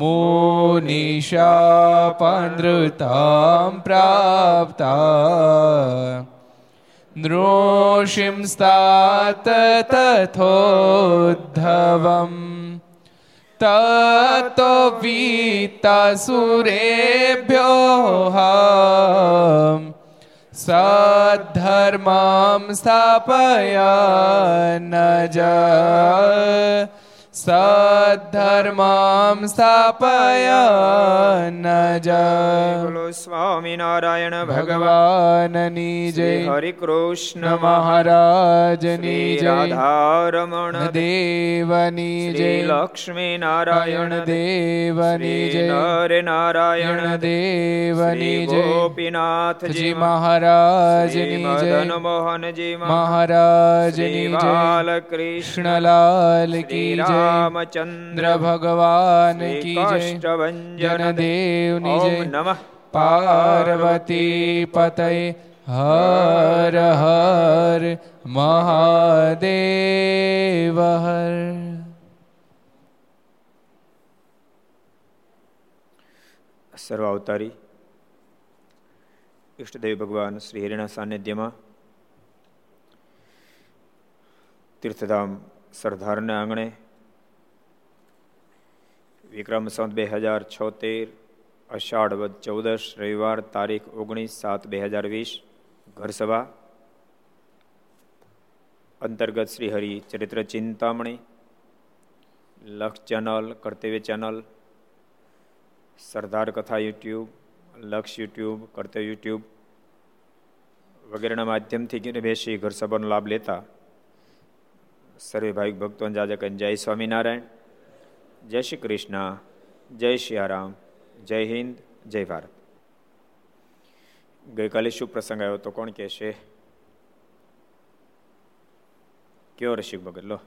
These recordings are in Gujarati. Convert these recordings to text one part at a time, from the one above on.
मुनिशापनृतां प्राप्ता नृषिंस्तात तथोद्धवम् ततो वीतासुरेभ्योः सद्धर्मां स्थापयन् ज સદ્ધર્મામ સ્થાપયન જય બોલો સ્વામિનારાયણ ભગવાનની જય હરિ કૃષ્ણ મહારાજની જય રાધારમણ દેવની જય લક્ષ્મી નારાયણ દેવની જય નર નારાયણ દેવની જય ગોપીનાથજી મહારાજની જય મોહનજી મહારાજની જય કૃષ્ણલાલ કી જય રામચંદ્ર ભગવાન કી જય જનદેવની જય નમઃ પાર્વતી પતય હર હર મહાદેવ હર સર્વ અવતારી ઈષ્ટદેવ ભગવાન શ્રી હરિના સાનિધ્યમાં તીર્થધામ સરદારના આંગણે વિક્રમ સંત બે હજાર છોતેર, અષાઢ વદ ચૌદશ, રવિવાર તારીખ ઓગણીસ સાત બે હજાર વીસ, ઘરસભા. અંતર્ગત શ્રી હરિ ચરિત્ર ચિંતામણી લક્ષ ચેનલ, કર્તવ્ય ચેનલ, સરદાર કથા યુટ્યુબ, લક્ષ યુટ્યુબ, કર્તવ્ય યુટ્યુબ વગેરેના માધ્યમથી ઘેરે બેસી ઘર લાભ લેતા સર્વે ભાવિક ભક્તો જાજક જય સ્વામિનારાયણ. જય શ્રી કૃષ્ણ, જય સિયારામ જય હિન્દ, જય ભારત. ગઈકાલે શું પ્રસંગ આવ્યો તો કોણ કહેશે? કયો રસિક ભગત? લો.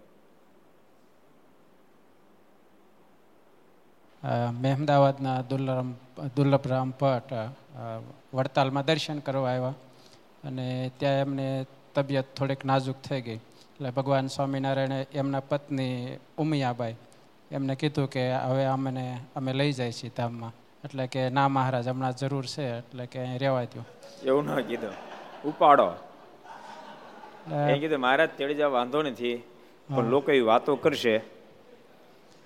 મહેમદાવાદના દુર્લભ, દુર્લભરામ ભટ્ટ વડતાલમાં દર્શન કરવા આવ્યા અને ત્યાં એમને તબિયત થોડીક નાજુક થઈ ગઈ. એટલે ભગવાન સ્વામિનારાયણે એમના પત્ની ઉમિયાબાઈ એમને કીધું કે હવે અમને અમે લઈ જાય છીએ ધામમાં. એટલે કે ના મહારાજ હમણાં જરૂર છે એટલે કે અહીં રહેવા દો એવું ન કીધું. ઉપાડો. એ કીધું મહારાજ તેડી જવા વાંધો નથી. પણ લોકો એવી વાતો કરશે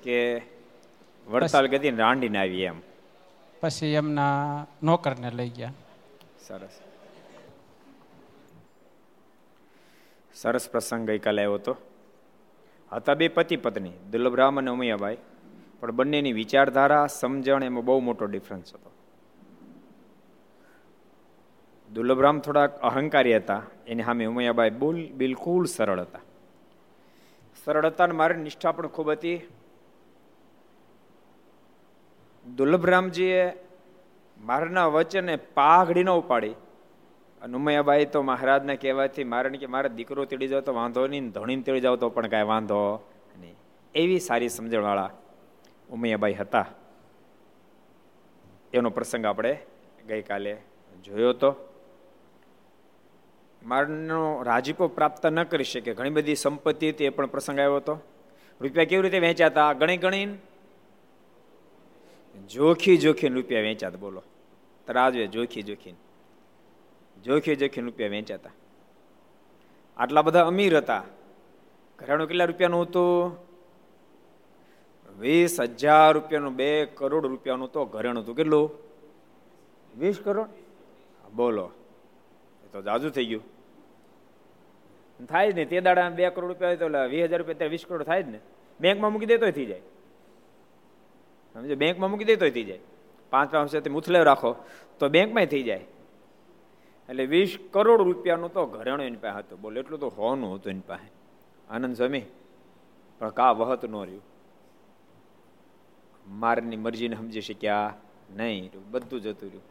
કે વડતાલ ગદી રાંડીને આવી એમ. પછી એમના નોકરને લઈ ગયા. સરસ. સરસ પ્રસંગ ગઈકાલે આવ્યો હતો. હતા બે પતિ પત્ની દુર્લભરામ અને ઉમિયાબાઈ. પણ બંનેની વિચારધારા, સમજણ એમાં બહુ મોટો ડિફરન્સ હતો. દુર્લભરામ થોડાક અહંકારી હતા, એની સામે ઉમૈયાબાઈ બોલ, બિલકુલ સરળ હતા. સરળ હતા અને મારી નિષ્ઠા પણ ખૂબ હતી. દુર્લભરામજીએ મારના વચને ન ઉપાડી અને ઉમૈયાબાઈ તો મહારાજના કહેવાથી મારણ કે મારા દીકરો તેડી જાવ તો વાંધો નહીં, ધણીને તેડી જાવ તો પણ કાંઈ વાંધો. નહીં એવી સારી સમજણવાળા ઉમૈયાબાઈ હતા. એનો પ્રસંગ આપણે ગઈકાલે જોયો તો મારનો રાજીપો પ્રાપ્ત ન કરી શકે ઘણી બધી સંપત્તિ હતી, એ પણ પ્રસંગ આવ્યો હતો. રૂપિયા કેવી રીતે વેચ્યા હતા? ગણી ગણી જોખી જોખીને રૂપિયા વેચ્યા બોલો. તરાજવે જોખી જોખીને. જોખી જોખીને રૂપિયા વેચાતા. આટલા બધા અમીર હતા. ઘરેણું કેટલા રૂપિયાનું હતું? વીસ હજાર રૂપિયાનું બે કરોડ રૂપિયાનું તો ઘરેણું હતું. કેટલું? વીસ કરોડ? બોલો. એ તો જાજુ થઈ ગયું. થાય જ ને તે દાડા બે કરોડ રૂપિયા તો વીસ હજાર રૂપિયા વીસ કરોડ થાય જ ને. બેંકમાં મૂકી દેતો થઈ જાય. સમજો બેંકમાં મૂકી દેતો થઈ જાય. પાંચ પાંચ મુથલે રાખો તો બેંકમાં થઈ જાય. એટલે વીસ કરોડ રૂપિયાનું તો ઘરેણું એની પાસે હતું. બોલો, એટલું તો હોનું હતું એની પાસે. આનંદ સ્વામી, પણ કા વહત ન રહ્યું. મારની મરજીને સમજી શક્યા નહીં બધું જતું રહ્યું.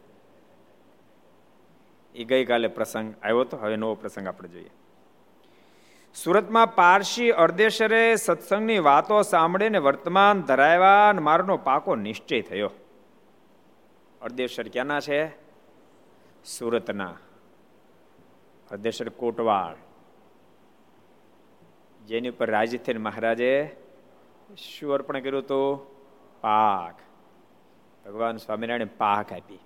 એ ગઈકાલે પ્રસંગ આવ્યો તો હવે નવો પ્રસંગ આપણે જોઈએ. સુરતમાં પારસી અર્ધેશરે સત્સંગની વાતો સાંભળીને વર્તમાન ધરાવ્યા મારનો પાકો નિશ્ચય થયો. અર્ધેશ્વર ક્યાંના છે? સુરતના. અર્ધેશ્વર કોટવાળ. જેની ઉપર રાજી થઈને મહારાજે શું અર્પણ કર્યું હતું પાક. ભગવાન સ્વામિનારાયણ પાક આપી.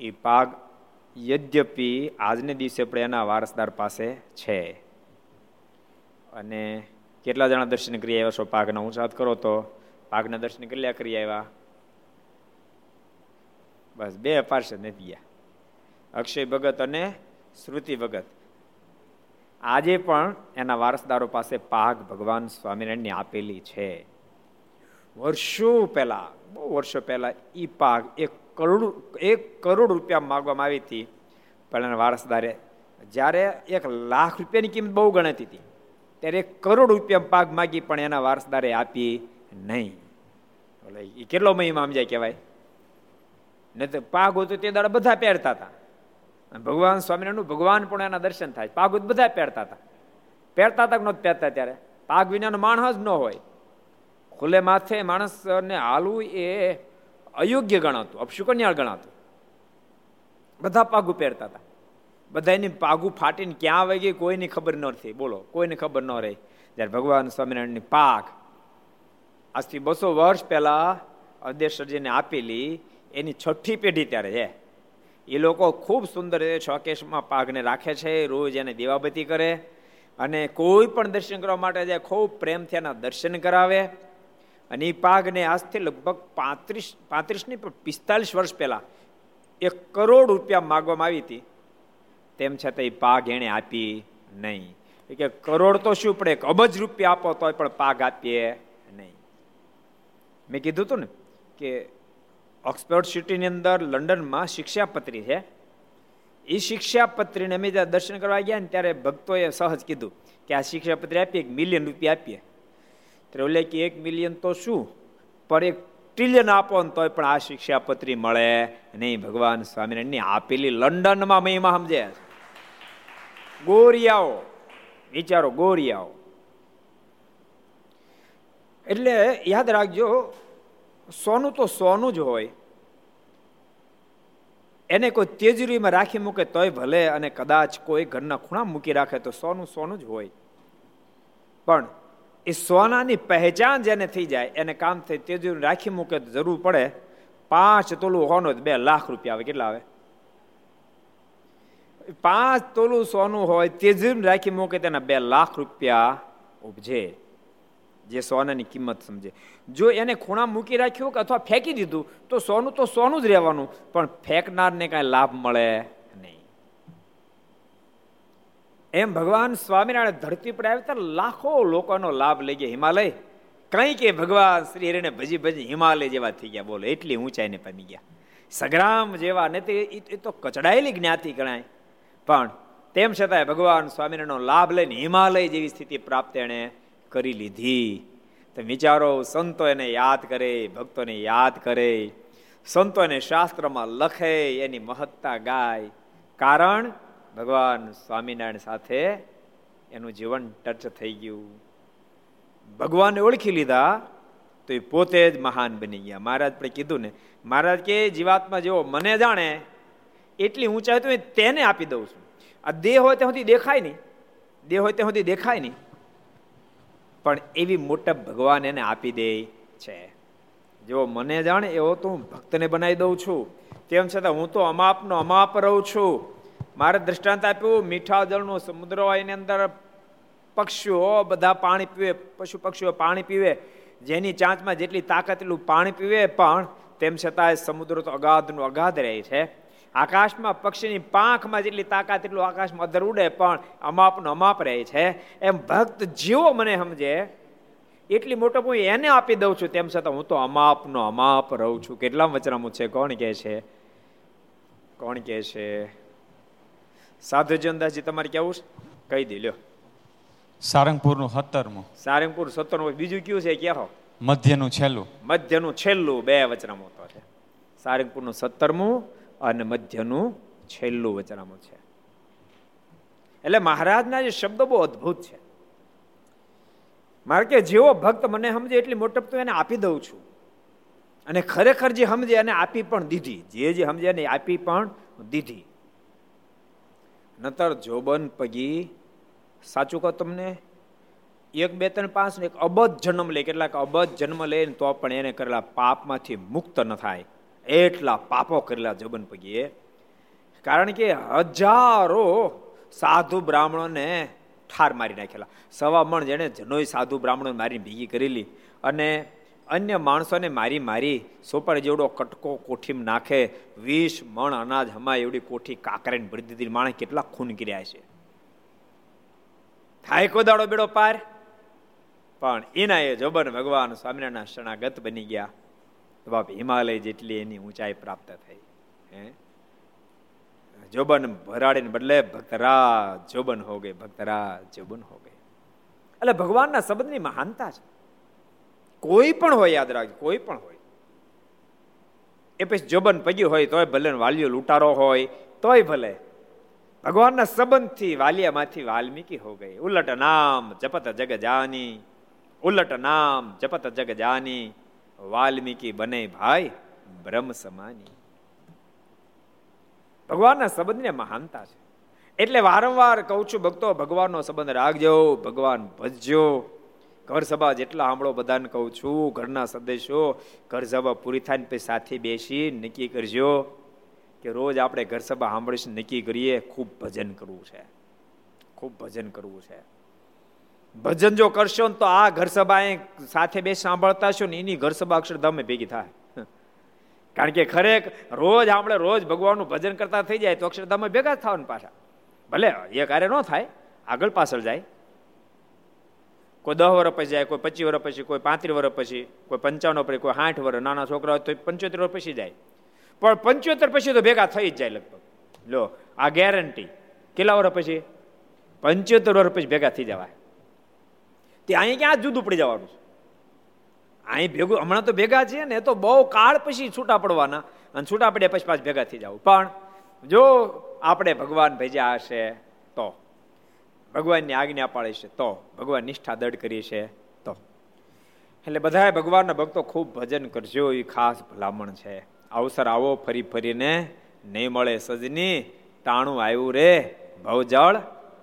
એ પાક યદ્યપિ આજને દિવસે પણ એના વારસદાર પાસે છે. અને કેટલા જણા દર્શન કરી આવ્યા છો પાકના? હું સાથ કરો તો પાકના દર્શન કેટલા કરી આવ્યા. બસ બે પાર્ષદ નથી ગયા. અક્ષય ભગત અને શ્રુતિ ભગત. આજે પણ એના વારસદારો પાસે પાક ભગવાન સ્વામિનારાયણની આપેલી છે. વર્ષો પહેલા, બહુ વર્ષો પહેલા એ પાક એક કરોડ એક કરોડ રૂપિયા માગવામાં આવી હતી. પણ એના વારસદારે જ્યારે એક લાખ રૂપિયાની કિંમત બહુ ગણાતી હતી, ત્યારે એક કરોડ રૂપિયા પાક માગી પણ એના વારસદારે આપી નહીં. એ કેટલો મહિમા સમજાય કહેવાય? નહીં તો પાગ હોતો તે દાડા બધા પહેરતા હતા. ભગવાન સ્વામિનારાયણ ભગવાન પણ એના દર્શન થાય. પાગ બધા પહેરતા હતા. પહેરતા હતા કે નહોતા પહેરતા ત્યારે? પાગ વિનાનો માણસ જ ન હોય. ખુલ્લે માથે માણસને હાલવું એ અયોગ્ય ગણાતું, અપશુકન્યાળ ગણાતું. બધા પાગું પહેરતા હતા. બધા એની પાગું ફાટીને ક્યાં આવી ગઈ કોઈની ખબર ન થઈ બોલો, કોઈને ખબર ન રહી. જ્યારે ભગવાન સ્વામિનારાયણની પાક આજથી બસો વર્ષ પહેલા અદેશજીને આપેલી એની છઠ્ઠી પેઢી ત્યારે છે. એ લોકો ખૂબ સુંદર શોકેશમાં પાગને રાખે છે, રોજ એને દીવાબત્તી કરે અને કોઈ પણ દર્શન કરવા માટે જાય, ખૂબ પ્રેમથી એના દર્શન કરાવે. અને એ પાગને આજથી લગભગ પાંત્રીસ પાંત્રીસની પિસ્તાલીસ વર્ષ પહેલાં એક કરોડ રૂપિયા માગવામાં આવી હતી. તેમ છતાં એ પાગ એણે આપી નહીં. કે કરોડ તો શું પડે અબજ રૂપિયા આપો તોય પણ પાગ આપીએ નહીં. મેં કીધું હતું ને કે ઓક્સફર્ડ સિટીની અંદર લંડનમાં શિક્ષાપત્રી છે. એ શિક્ષાપત્રીને અમે જ્યાં દર્શન કરવા ગયા ને ત્યારે ભક્તોએ સહજ કીધું કે આ શિક્ષાપત્રી આપીએ એક મિલિયન રૂપિયા આપીએ. ત્યારે ઓલે કે એક મિલિયન તો શું? પર એક ટ્રિલિયન આપો ને તોય પણ આ શિક્ષાપત્રી મળે નહીં. ભગવાન સ્વામિનારાયણની આપેલી લંડનમાં મહિમા સમજે. ગોરિયાઓ. વિચારો, ગોરિયાઓ. એટલે યાદ રાખજો સોનું તો સોનું જ હોય. એને કોઈ તેજરીમાં રાખી મૂકે તોય ભલે અને કદાચ કોઈ ઘરના ખૂણા મૂકી રાખે તો સોનું સોનું જ હોય. પણ એ સોનાની પહેચાન જેને થઈ જાય, એને કામ થઈ તેજરી રાખી મૂકે તો જરૂર પડે. પાંચ તોલું હોનો બે લાખ રૂપિયા આવે, કેટલા આવે? પાંચ તોલું સોનું હોય તેજરી રાખી મૂકે તેના બે લાખ રૂપિયા ઉપજે. જે સોનાની કિંમત સમજે. જો એને ખૂણા મૂકી રાખ્યું કે અથવા ફેંકી દીધું, તો સોનું તો સોનું જ રહેવાનું, પણ ફેંકનારને કાંઈ લાભ મળે નહીં. એમ ભગવાન સ્વામિનારાયણ ધરતી પર આવ્યા ત્યારે લાખો લોકોનો લાભ લઈ ગયા. હિમાલય કઈ કે ભગવાન શ્રી હરિને ભજી ભજી હિમાલય જેવા થઈ ગયા. બોલો, એટલી ઊંચાઈને પામી ગયા. સગ્રામ જેવા ને એ તો કચડાયેલી જ્ઞાતિ ગણાય. પણ તેમ છતાંય ભગવાન સ્વામિનારાયણનો લાભ લઈને હિમાલય જેવી સ્થિતિ પ્રાપ્ત એણે કરી લીધી. તો વિચારો, સંતો એને યાદ કરે, ભક્તોને યાદ કરે. સંતો એને શાસ્ત્રમાં લખે, એની મહત્તા ગાય. કારણ ભગવાન સ્વામિનારાયણ સાથે એનું જીવન ટચ થઈ ગયું. ભગવાનને ઓળખી લીધા, તો એ પોતે જ મહાન બની ગયા. મહારાજ પણ કીધું ને, મહારાજ કે, જીવાત્મા જેવો મને જાણે એટલી ઊંચાઈ તો તેને આપી દઉં છું. આ દેહ હોય ત્યાં સુધી દેખાય નહીં. દેહ હોય ત્યાં સુધી દેખાય નહીં. પણ એવી મોટપ ભગવાન એને આપી દે છે. જો મને જાણે એવો તો હું ભક્તને બનાવી દઉં છું. તેમ છતાં હું તો અમાપનો અમાપ રહું છું. મારે દ્રષ્ટાંત આપ્યું, મીઠા જળનું સમુદ્ર હોય, એની અંદર પક્ષીઓ બધા પાણી પીવે, પશુ પક્ષીઓ પાણી પીવે. જેની ચાંચમાં જેટલી તાકાત એટલું પાણી પીવે, પણ તેમ છતાં સમુદ્ર તો અગાધનું અગાધ રહે છે. આકાશમાં પક્ષીની પાંખમાં જેટલી તાકાત એટલું આકાશમાં અધર ઉડે પણ અમાપનો અમાપ રહે છે. એમ ભક્ત જેવો મને સમજે એટલી મોટો હું એને આપી દઉં છું તેમ છતાં હું તો અમાપનો અમાપ રહું છું. કેટલા વચરામું છે? કોણ કહે છે? કોણ કહે છે? સાધુ અંદાજી તમારે કેવું કહી દઈ લ્યો. સારંગપુરનું સત્તરમું. સારંગપુર સત્તરમું. બીજું કયું છે? કહો મધ્યનું છેલ્લું. મધ્યનું છેલ્લું બે વચનામૃતો છે. સારંગપુરનું સત્તરમું અને મધ્યનું છેલ્લું વચનામું છે. એટલે મહારાજના જે શબ્દો બહુ અદભુત છે. મારે કે જેવો ભક્ત મને સમજે એટલી મોટપ તો એને આપી દઉં છું. અને ખરેખર જે સમજે એને આપી પણ દીધી. જે જે સમજે એને આપી પણ દીધી. નતર જોબન પગી, સાચું કહો તમને, એક, બે, ત્રણ, પાંચ એક અબધ જન્મ લે. કેટલાક અબધ જન્મ લે તો પણ એને કરેલા પાપમાંથી મુક્ત ન થાય. એટલા પાપો કરેલા જોબન પગીએ. કારણ કે હજારો સાધુ બ્રાહ્મણોને ઠાર મારી નાખેલા. સવા મણ જેણે જનોય સાધુ બ્રાહ્મણો મારી ભેગી કરેલી અને અન્ય માણસોને મારી મારી સોપારી જેવડો કટકો કોઠીમાં નાખે, વીસ મણ અનાજ હમાય એવડી કોઠી કાકરાઈને ભરી દીધી. માણસ કેટલા ખૂન કર્યા છે. થાય કોદાડો બેડો પાર? પણ એના એ જબન ભગવાન સ્વામિનારાયણ શરણાગત બની ગયા. બાપ હિમાલય જેટલી એની ઊંચાઈ પ્રાપ્ત થઈ, હે? જોબન ભરાડીને બદલે ભક્તરા જોબન હો ગઈ ભક્તરા જોબન હો ગઈ. એટલે ભગવાનના શબ્દની મહાનતા છે. કોઈ પણ હોય, યાદ રાખજો, કોઈ પણ હોય. એ પછી જોબન પગ્યું હોય, તોય ભલે વાલીઓ લૂંટારો હોય, તોય ભલે. ભગવાનના સંબંધથી વાલિયામાંથી વાલ્મીકી હો ગઈ. ઉલટ નામ જપત જગ જાની, ઉલટ નામ જપત જગ જાની. વાલ્મીકી બને ભાઈ, બ્રહ્મ સમાની. ભગવાનના સંબંધને મહાનતા છે. એટલે વારંવાર કહું છું, ભક્તો, ભગવાનનો સંબંધ રાખજો, ભગવાન ભજજો. ઘર સભા જેટલા સાંભળો બધાને કહું છું, ઘરના સદસ્યો, ઘર સભા પૂરી થાય ને સાથે બેસી નક્કી કરજો કે રોજ આપણે ઘર સભા સાંભળીશું, નક્કી કરીએ, ખૂબ ભજન કરવું છે. ખૂબ ભજન કરવું છે. ભજન જો કરશો ને તો આ ઘર સભા સાથે બે સાંભળતા છો ને એની ઘર સભા અક્ષરધામે ભેગી થાય. કારણ કે ખરેખ રોજ આપણે રોજ ભગવાનનું ભજન કરતા થઈ જાય તો અક્ષરધામમાં ભેગા જ થવાનું પાછા. ભલે એ કાર્ય ન થાય, આગળ પાછળ જાય. કોઈ દહ વર્ષ પછી જાય, કોઈ પચીસ વર્ષ પછી, કોઈ પાંત્રીસ વર્ષ પછી, કોઈ પંચાવન પછી, કોઈ સાઠ વર્ષ નાના છોકરા હોય તો પંચોતેર વર્ષ પછી જાય. પણ પંચોતેર પછી તો ભેગા થઈ જ જાય લગભગ. લો, આ ગેરંટી કેટલા વર્ષ પછી? પંચોતેર વર્ષ પછી ભેગા થઈ જવાય. તે અહીં ક્યાં જુદું પડી જવાનું છે? અહીં ભેગું, હમણાં તો ભેગા છે ને તો બહુ કાળ પછી છૂટા પડવાના અને છૂટા પડ્યા પછી પાછ ભેગા થઈ જવું. પણ જો આપણે ભગવાન ભેજ્યા હશે, તો? ભગવાનની આજ્ઞા પાડે છે, તો? ભગવાન નિષ્ઠા દડ કરી છે, તો? એટલે બધાએ ભગવાનના ભક્તો ખૂબ ભજન કરજો એ ખાસ ભલામણ છે. અવસર આવો ફરી ફરીને, નહીં મળે સજની ટાણું આવ્યું રે, ભવજળ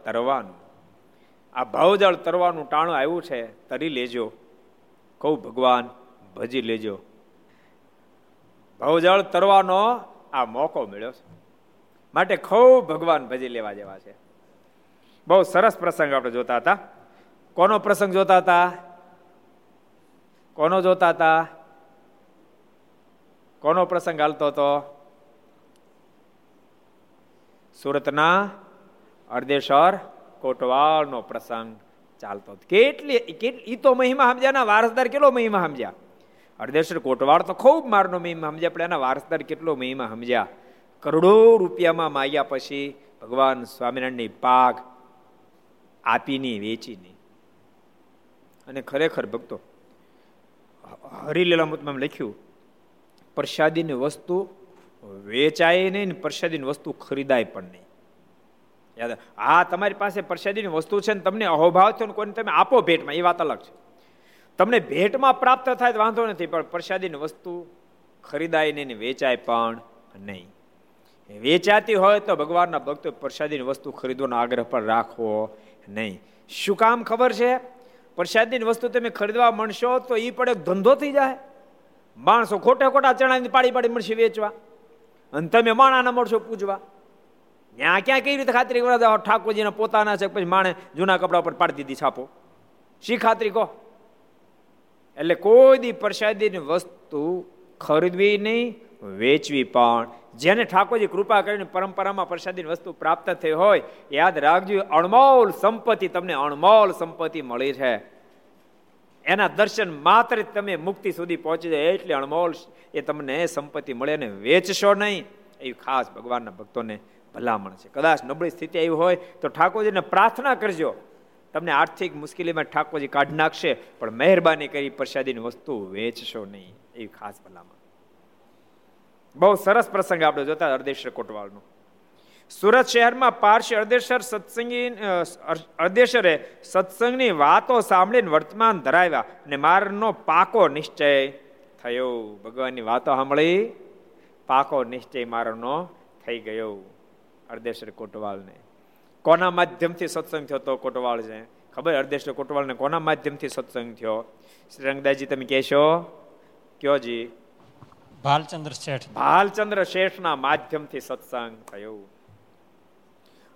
તરવાનું. આ ભાવજળ તરવાનું ટાણું આવ્યું છે, તરી લેજો. કહું, ભગવાન, ભજી લેજો. ભવજળ તરવાનો આ મોકો મળ્યો છે. માટે ખૂબ ભગવાન ભજી લેવા જેવા છે. બહુ સરસ પ્રસંગ આપણે જોતા હતા. કોનો પ્રસંગ જોતા હતા? કોનો જોતા હતા? કોનો પ્રસંગ હાલતો હતો? સુરતના અર્ધેશ્વર કોટવાળનો પ્રસંગ ચાલતો કેટલી કેટલી તો મહિમા સમજ્યા વારસદાર કેટલો મહિમા સમજ્યા અર્ધેશ્વર કોટવાળ તો ખૂબ મારનો મહિમા સમજ્યા પણ એના વારસદાર કેટલો મહિમા સમજ્યા કરોડો રૂપિયામાં માગ્યા પછી ભગવાન સ્વામિનારાયણની પાક આપીની વેચીની અને ખરેખર ભક્તો, હરિલીલામૃતમાં લખ્યું, પ્રસાદીની વસ્તુ વેચાય નહીં ને પ્રસાદીની વસ્તુ ખરીદાય પણ નહીં. યાદ આ તમારી પાસે પ્રસાદીની વસ્તુ છે ને તમને અહોભાવ થયો ને કોઈને તમે આપો ભેટમાં, એ વાત અલગ છે. તમને ભેટમાં પ્રાપ્ત થાય તો વાંધો નથી, પણ પ્રસાદીની વસ્તુ ખરીદાય નહીં વેચાય પણ નહીં. વેચાતી હોય તો ભગવાનના ભક્તો પ્રસાદીની વસ્તુ ખરીદવાનો આગ્રહ પર રાખવો નહીં. શું કામ ખબર છે? પ્રસાદીની વસ્તુ તમે ખરીદવા મળશો તો એ પણ એક ધંધો થઈ જાય. માણસો ખોટા ખોટા ચણાની પાડી પાડી મળશે વેચવા. અને તમે માણાના મળશો પૂજવા. ત્યાં ક્યાં કઈ રીતે ખાતરી કરવા ઠાકોરજીના પોતાના છે, પછી માણે જૂના કપડા પર પાડી દીધી છાપો. શી ખાતરી કહો? એટલે કોઈ દી પ્રસાદીની વસ્તુ ખરીદવી નહીં, વેચવી પણ. જેને ઠાકોરજી કૃપા કરીને પરંપરામાં પ્રસાદીની વસ્તુ પ્રાપ્ત થઈ હોય, યાદ રાખજો, અણમોલ સંપત્તિ તમને અણમોલ સંપત્તિ મળી છે એના દર્શન માત્ર તમે મુક્તિ સુધી પહોંચી જાય, એટલે અણમોલ એ તમને સંપત્તિ મળે અને વેચશો નહીં. એ ખાસ ભગવાનના ભક્તોને ભલામણ છે. કદાચ નબળી સ્થિતિ આવી હોય તો ઠાકોરજીને પ્રાર્થના કરજો. તમને આર્થિક મુશ્કેલીમાં ઠાકોરજી કાઢી નાખશે, પણ મહેરબાની કરી પ્રસાદીની વસ્તુ વેચશો નહીં. એવી ખાસ ભલામણ. બહુ સરસ પ્રસંગ આપણે જોતા અર્ધેશ્વર કોટવાળનો સુરત શહેરમાં પારસી અર્ધેશ્વર સત્સંગી અર્ધેશ્વરે સત્સંગની વાતો સાંભળીને વર્તમાન ધરાવ્યા અને મારનો પાકો નિશ્ચય થયો. ભગવાનની વાતો સાંભળી, પાકો નિશ્ચય મારનો થઈ ગયો. અર્ધેશ્વર કોટવાલને. કોના માધ્યમથી સત્સંગ થયો તો કોટવાળ છે? ખબર? અર્ધેશ્વર કોટવાળને કોના માધ્યમથી સત્સંગ થયો? શ્રી રંગદાસજી તમે કહેશો? કયો જી? ભાલચંદ્ર શેઠ. ભાલચંદ્ર શેઠના માધ્યમથી સત્સંગ થયો.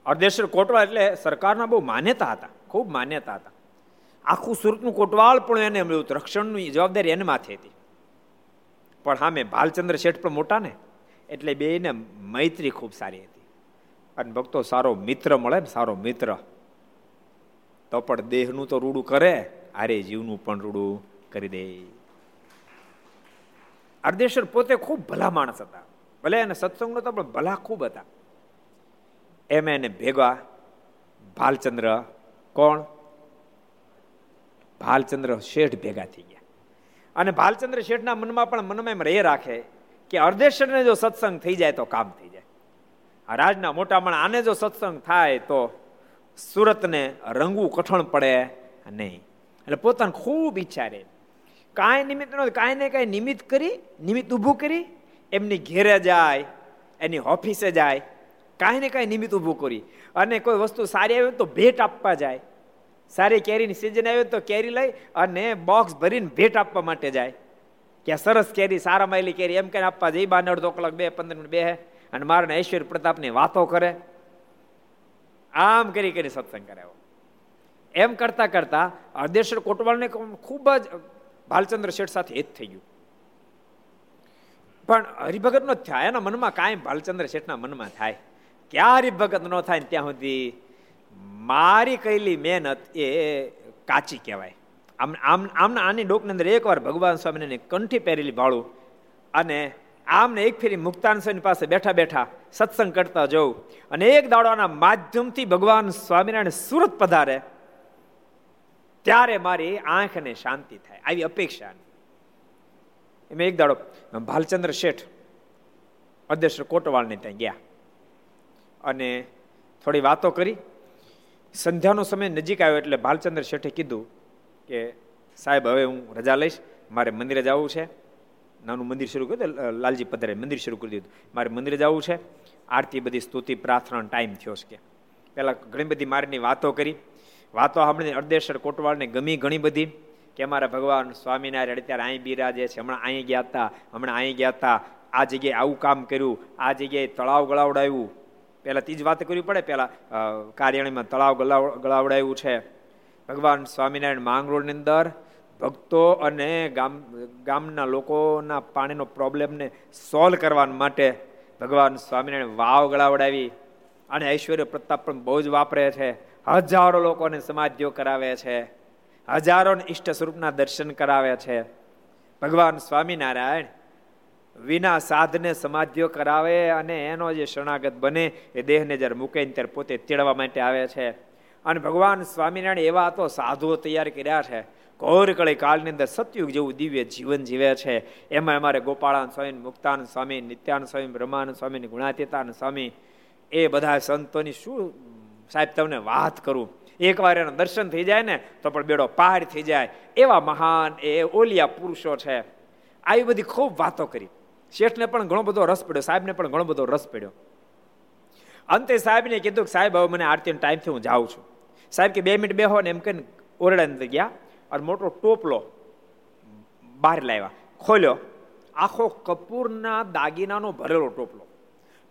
અર્ધેશ્વર કોટવાળ એટલે સરકારના બહુ માન્યતા હતા ખૂબ માન્યતા હતા. આખું સુરતનું કોટવાળ પણ એને મળ્યું રક્ષણની જવાબદારી એને માથે હતી. પણ હા મેં ભાલચંદ્ર શેઠ પણ મોટા ને એટલે બેને મૈત્રી ખૂબ સારી હતી. અને ભક્તો સારો મિત્ર મળે ને સારો મિત્ર. તો પણ દેહનું તો રૂડું કરે આરે જીવનું પણ રૂડું કરી દે. અર્ધેશ્વર પોતે ખૂબ ભલા માણસ હતા. ભલે એને સત્સંગ તો પણ ભલા ખૂબ હતા. એમ એને ભેગા ભાલચંદ્ર કોણ? ભાલચંદ્ર શેઠ ભેગા થઈ ગયા. અને ભાલચંદ્ર શેઠના મનમાં પણ મનમાં એમ રે રાખે કે અર્ધેશ્વરને જો સત્સંગ થઈ જાય તો કામ થઈ રાજના મોટા મણ આને જો સત્સંગ થાય તો સુરતને રંગવું કઠણ પડે નહીં. એટલે પોતાને ખૂબ ઈચ્છા રહે. કાંઈ નિમિત્ત નો કાંઈ ને કાંઈ નિમિત્ત કરી, નિમિત્ત ઊભું કરી, એમની ઘેરે જાય, એની ઓફિસે જાય કાંઈ ને કાંઈ નિમિત્ત ઊભું કરી. અને કોઈ વસ્તુ સારી આવે તો ભેટ આપવા જાય. સારી કેરીની સિઝન આવે તો કેરી લઈ અને બોક્સ ભરીને ભેટ આપવા માટે જાય. કે સરસ કેરી સારા માયલી કેરી, એમ કઈ આપવા જઈ બાર અડધો કલાક બે, પંદર મિનિટ બે અને મારા ઐશ્વર્ય પ્રતાપની વાતો કરે. આમ કરી કરી સત્સંગ કરાવ્યો એમ કરતા કરતા અર્ધેશ્વર કોટવાલને ખૂબ જ ભાલચંદ્ર શેઠ સાથે જ થઈ ગયું. પણ હરિભગત નો થાય, એના મનમાં કાંઈ ભાલચંદ્ર શેઠના મનમાં થાય. ક્યાં હરિભગત ન થાય ત્યાં સુધી મારી કરેલી મહેનત એ કાચી કહેવાય. આમ આમ આમના આની ડોકની અંદર એકવાર ભગવાન સ્વામીને કંઠી પહેરેલી ભાળું અને આમને એક ફેરી મુક્તાન સ્વામી પાસે બેઠા બેઠા સત્સંગ કરતા જવું અને એક દાડોના માધ્યમથી ભગવાન સ્વામિનારાયણ સુરત પધારે. ત્યારે મારી આંખને શાંતિ થાય. આવી અપેક્ષા એમ એક દાડો, ભાલચંદ્ર શેઠ, અધ્યક્ષ કોટવાળને ત્યાં ગયા. અને થોડી વાતો કરી. સંધ્યાનો સમય નજીક આવ્યો એટલે ભાલચંદ્ર શેઠે કીધું કે સાહેબ, હવે હું રજા લઈશ. મારે મંદિરે જવું છે. નાનું મંદિર શરૂ કર્યું લાલજી પધારે મંદિર શરૂ કરી દીધું. મારે મંદિરે જવું છે. આરતી બધી સ્તુતિ પ્રાર્થના ટાઈમ થયો છે કે. પહેલાં ઘણી બધી મારીની વાતો કરી. વાતો સાંભળીને અર્ધેશ્વર કોટવાળને ગમી ઘણી બધી કે અમારા ભગવાન સ્વામિનારાયણ અત્યારે અહીં બિરાજે છે. હમણાં અહીં ગયા હતા હમણાં અહીં ગયા હતા આ જગ્યાએ આવું કામ કર્યું, આ જગ્યાએ તળાવ ગળાવડાવ્યું પહેલાં ત્રીજ વાત કરવી પડે. પહેલાં કાર્યાણીમાં તળાવ ગળાવડાવ્યું છે. ભગવાન સ્વામિનારાયણ માંગરોળની અંદર ભક્તો અને ગામ, ગામના લોકોના પાણીનો પ્રોબ્લેમને સોલ્વ કરવા માટે ભગવાન સ્વામિનારાયણ વાવ ગળાવડાવી અને ઐશ્વર્ય પ્રતાપ પણ બહુ જ વાપરે છે. હજારો લોકોને સમાધિઓ કરાવે છે. હજારોને ઈષ્ટ સ્વરૂપના દર્શન કરાવે છે. ભગવાન સ્વામિનારાયણ વિના સાધને સમાધિઓ કરાવે અને એનો જે શરણાગત બને એ દેહને જ્યારે મૂકે ત્યારે પોતે તેડવા માટે આવે છે. અને ભગવાન સ્વામિનારાયણ એવા તો સાધુઓ તૈયાર કર્યા છે. ઘોર કળી કાળની અંદર સતયુગ જેવું દિવ્ય જીવન જીવે છે. એમાં અમારે ગોપાળાન સ્વામી, મુક્તાન સ્વામી, નિત્યાન સ્વામી, બ્રહ્માનંદ સ્વામી, ગુણાતીતાન સ્વામી, એ બધા સંતોની શું? સાહેબ, તમને વાત કરું. એકવાર એના દર્શન થઈ જાય ને, તો પણ બેડો પાર થઈ જાય. એવા મહાન એ ઓલિયા પુરુષો છે. આવી બધી ખૂબ વાતો કરી. શેઠને પણ ઘણો બધો રસ પડ્યો. સાહેબને પણ ઘણો બધો રસ પડ્યો. અંતે સાહેબને કીધું કે સાહેબ, હવે મને આરતીનો ટાઈમથી હું જાઉં છું. સાહેબ કે બે મિનિટ બેહો ને એમ કહીને ઓરડા અંદર ગયા. અને મોટો ટોપલો બહાર લાવ્યા ખોલ્યો આખો કપૂરના દાગીનાનો ભરેલો ટોપલો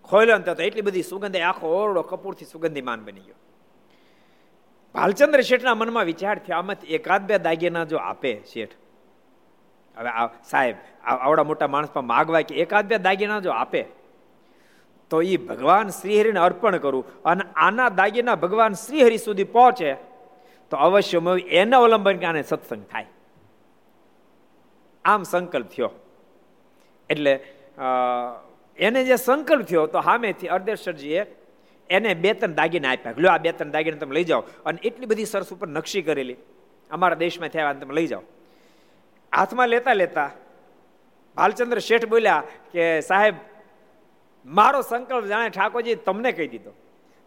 ખોલ્યો ને તો એટલી બધી સુગંધી આખો ઓરડો કપૂરથી સુગંધીમાન બની ગયો ભાલચંદ્ર શેઠના મનમાં વિચાર થયો આમાંથી એકાદ બે દાગીના જો આપે શેઠ હવે સાહેબ આવડા મોટા માણસ પર માગવા કે એકાદ બે દાગીના જો આપે તો એ ભગવાન શ્રીહરિને અર્પણ કરું અને આના દાગીના ભગવાન શ્રીહરિ સુધી પહોંચે તો અવશ્ય એના અવલંબન કારણે સત્સંગ થાય. આમ સંકલ્પ થયો. એટલે એને જે સંકલ્પ થયો તો સામેથી અર્ધેશ્વરજીએ એને બે ત્રણ દાગીને આપ્યા. લો આ બે ત્રણ દાગીને તમે લઈ જાઓ અને એટલી બધી સરસ ઉપર નકશી કરેલી. અમારા દેશમાં થયા તમે લઈ જાઓ. હાથમાં લેતા લેતા ભાલચંદ્ર શેઠ બોલ્યા કે, સાહેબ, મારો સંકલ્પ જાણે ઠાકોરજી તમને કહી દીધો.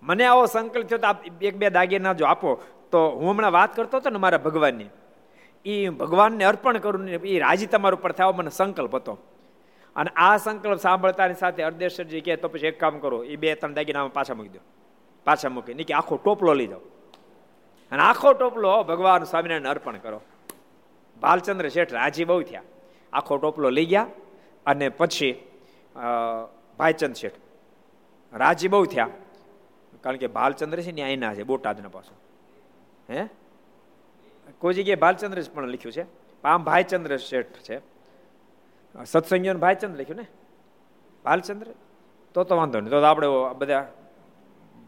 મને આવો સંકલ્પ થયો તો આપ એક બે દાગીના જો આપો તો હું હમણાં વાત કરતો હતો ને મારા ભગવાનની એ ભગવાનને અર્પણ કરું ને એ રાજી તમારા ઉપર થયો મને સંકલ્પ હતો. અને આ સંકલ્પ સાંભળતાની સાથે અર્ધેશ્વરજી કહે, તો પછી એક કામ કરો એ બે ત્રણ દાગીના પાછા મૂકી દો. પાછા મૂકી નહીં કે આખો ટોપલો લઈ જાઓ. અને આખો ટોપલો ભગવાન સ્વામિનારાયણ અર્પણ કરો. ભાલચંદ્ર શેઠ રાજી બહુ થયા. આખો ટોપલો લઈ ગયા અને પછી ભાઈચંદ શેઠ રાજી બહુ થયા. કારણ કે ભાલચંદ્ર છે ને અહીંના છે, બોટાદના પાછો. હે? કોઈ જગ્યાએ ભાલચંદ્ર પણ લખ્યું છે. આમ ભાઈચંદ્ર શેઠ છે. સત્સંગીઓ ભાઈચંદ્ર લખ્યું ને? ભાલચંદ્ર તો તો વાંધો નહીં. તો આપણે બધા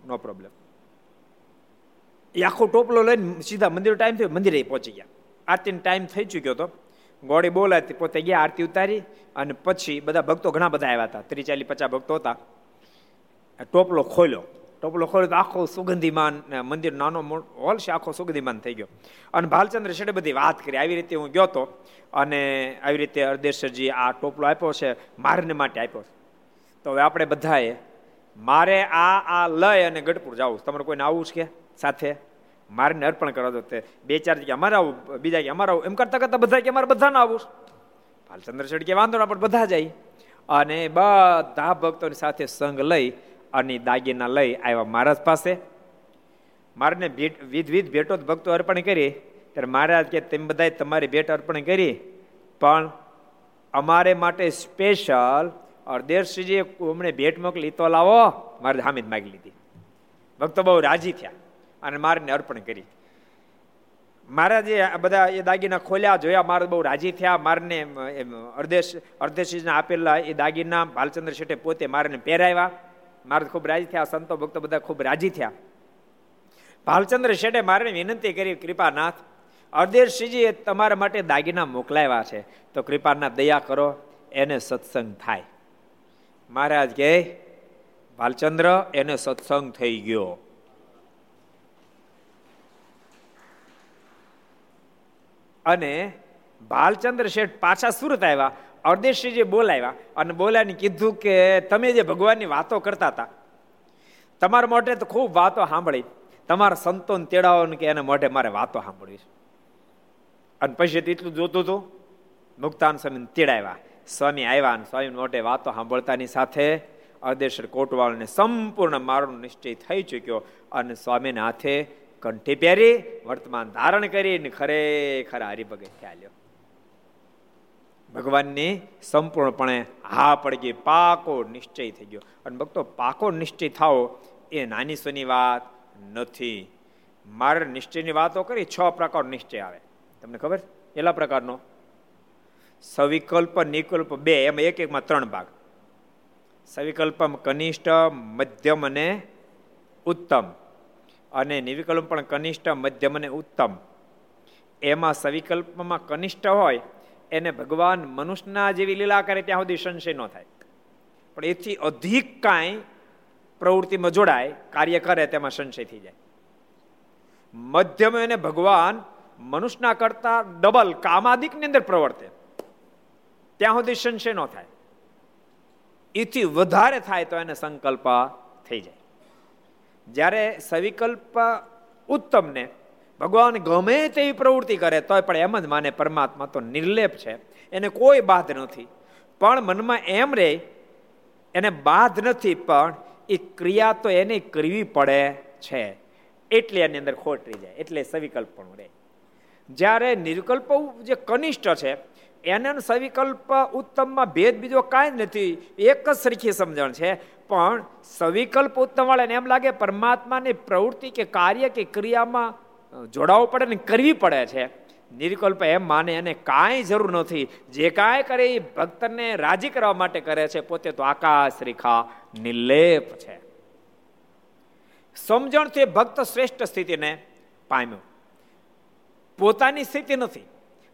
નો પ્રોબ્લેમ એ આખો ટોપલો લઈને સીધા મંદિર ટાઈમ થયો. મંદિરે પહોંચી ગયા. આરતીનો ટાઈમ થઈ ચૂક્યો હતો ગોળી બોલાતી પોતે ગયા, આરતી ઉતારી અને પછી બધા ભક્તો ઘણા બધા આવ્યા હતા. ત્રીસ ચાલીસ પચાસ ભક્તો હતા. ટોપલો ખોલ્યો. ટોપલો ખોલ્યો તો આખો સુગંધીમાન મંદિર નાનો હોલ છે, આખો સુગંધીમાન થઈ ગયો. અને ભાલચંદ્ર શેઠે બધી વાત કરી. આવી રીતે હું ગયો તો, અને આવી રીતે અર્ધેશ્વરજી આ ટોપલો આપ્યો છે, મારને માટે આપ્યો છે. તો હવે આપણે બધાએ, મારે આ આ લય અને ગઢપુર જવું તમારે કોઈને આવું છે કે સાથે? મારને અર્પણ કરવા દો તે બે, ચાર જગ્યા અમારે આવું, બીજા કે અમારે આવું. એમ કરતા કરતા બધા કે અમારે બધાને આવું ભાલચંદ્ર શેઠ કે વાંધો ના, પણ બધા જાય. અને બધા ભક્તોની સાથે સંઘ લઈ અને દાગીના લઈ આવ્યા મહારાજ પાસે. મારને ભેટ, વિધ વિધ ભેટો ભક્તો અર્પણ કરી. ત્યારે મહારાજ કે તેમ બધા તમારી ભેટ અર્પણ કરી. પણ અમારે માટે સ્પેશિયલ અરદેશજીએ અમને ભેટ મોકલી, તો લાવો. મારે હામીદ માગી લીધી. ભક્તો બહુ રાજી થયા અને મારને અર્પણ કરી. મહારાજે બધા એ દાગીના ખોલ્યા, જોયા મારે બહુ રાજી થયા. મારને અર્ધેશ અર્ધેશજીને આપેલા એ દાગીના, ભાલચંદ્ર શેઠે પોતે મારને પહેરાવ્યા. મારે ખૂબ રાજી થયા, સંતો, ભક્તો બધા ખૂબ રાજી થયા. ભાલચંદ્ર શેઠે મારે વિનંતી કરી, કૃપાનાથ અર્ધેશજીએ તમારા માટે દાગીના મોકલાવ્યા છે, તો કૃપાનાથ દયા કરો, એને સત્સંગ થાય. મહારાજ કે ભાલચંદ્ર, એને સત્સંગ થઈ ગયો. અને ભાલચંદ્ર શેઠ પાછા સુરત આવ્યા. અર્દેશજીએ બોલાવ્યા અને બોલાવીને કીધું કે તમે જે ભગવાનની વાતો કરતા હતા, તમારા મોઢે તો ખૂબ વાતો સાંભળી. તમારા સંતોન તેડાવો કે એને મોઢે મારે વાતો સાંભળવી છે. અને પછી એટલું જોતું હતું. મુક્તાન સ્વામીને તેડાવ્યા. સ્વામી આવ્યા અને સ્વામી મોઢે વાતો સાંભળતાની સાથે અર્દેશ્વર કોટવાળને સંપૂર્ણ મારો નિશ્ચય થઈ ચૂક્યો અને સ્વામીને હાથે કંઠી પહેરી વર્તમાન ધારણ કરીને ખરેખર હરિભગત ખ્યાલ્યો ભગવાનની સંપૂર્ણપણે હા પડી ગઈ પાકો નિશ્ચય થઈ ગયો. અને ભક્તો, પાકો નિશ્ચય થાવ એ નાની સોની વાત નથી. મારે નિશ્ચયની વાતો કરી, છ પ્રકાર નિશ્ચય આવે. તમને ખબર? કેટલા પ્રકારનો? સવિકલ્પ, નિકલ્પ બે, એમાં એક એકમાં ત્રણ ભાગ. સવિકલ્પમ કનિષ્ઠ મધ્યમ અને ઉત્તમ. અને નિવિકલ્પ પણ કનિષ્ઠ, મધ્યમ અને ઉત્તમ. એમાં સવિકલ્પમાં કનિષ્ઠ હોય એને ભગવાન મનુષ્યના જેવી લીલા કરે ત્યાં સુધી સંશય ન થાય. પણ એથી અધિક કાંઈ પ્રવૃત્તિમાં જોડાય, કાર્ય કરે તેમાં સંશય થઈ જાય. મધ્યમ એને ભગવાન મનુષ્યના કરતા ડબલ કામાદિકની અંદર પ્રવર્તે. ત્યાં સુધી સંશય ન થાય. એથી વધારે થાય તો એને સંકલ્પ થઈ જાય. જ્યારે સવિકલ્પ ઉત્તમને ભગવાન ગમે તેવી પ્રવૃત્તિ કરે, તોય પણ એમ જ માને પરમાત્મા તો નિર્લેપ છે. એને કોઈ બાધ નથી. પણ મનમાં એમ રે, એને બાધ નથી, પણ એ ક્રિયા તો એને કરવી પડે છે. એટલે એની અંદર ખોટ રહી જાય, એટલે સવિકલ્પ પણ રહે. જ્યારે નિર્કલ્પ જે કનિષ્ઠ છે, એને સવિકલ્પ ઉત્તમમાં ભેદ બીજો કાંઈ જ નથી. એક જ સરખી સમજણ છે, પણ સવિકલ્પ ઉત્તમ વાળાને એમ લાગે પરમાત્માની પ્રવૃત્તિ કે કાર્ય કે ક્રિયામાં જોડાવવું પડે ને કરવી પડે છે. નિર્વિકલ્પ એમ માને એને કાંઈ જરૂર નથી. જે કાંઈ કરે એ ભક્તને રાજી કરવા માટે કરે છે. પોતે તો આકાશ રેખા નિર્લેપ છે. સમજણથી ભક્ત શ્રેષ્ઠ સ્થિતિને પામ્યો. પોતાની સ્થિતિ નથી.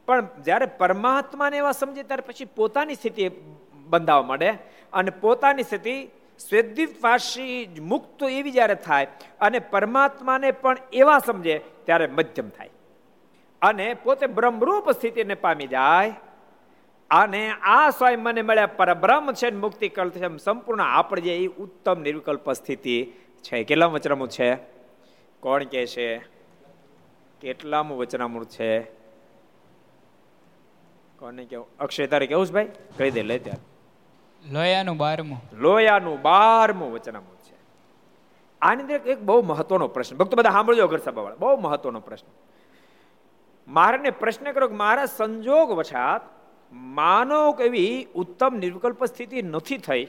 પણ જ્યારે પરમાત્માને એવા સમજે, ત્યારે પછી પોતાની સ્થિતિ બંધાવવા માંડે. અને પોતાની સ્થિતિ સ્વેદિતવાસી મુક્ત એવી જ્યારે થાય અને પરમાત્માને પણ એવા સમજે ત્યારે મધ્યમ થાય. અને પોતે બ્રહ્મરૂપ સ્થિતિને પામી જાય. અને આ સ્વયં મને મળ્યા પરબ્રહ્મ છે મુક્તિ કલ્પ છે સંપૂર્ણ આપણે જે એ ઉત્તમ નિર્વિકલ્પ સ્થિતિ છે. કેટલા વચનામૃત છે? કોણ કે છે? કેટલામું વચનામૃત છે? કોને કેવું? અક્ષય તારે કેવું છે ભાઈ? કહી દે લે ત્યારે લોયાનું બારમું. લોયાનું બારમું વચનામું છે. આની અંદર એક બહુ મહત્વનો પ્રશ્ન. ભક્તો બધા સાંભળજો ઘર સભાવાળા બહુ મહત્વનો પ્રશ્ન. મારે પ્રશ્ન કરો કે મારા સંજોગ વછાત માનવ એવી ઉત્તમ નિર્વિકલ્પ સ્થિતિ નથી થઈ.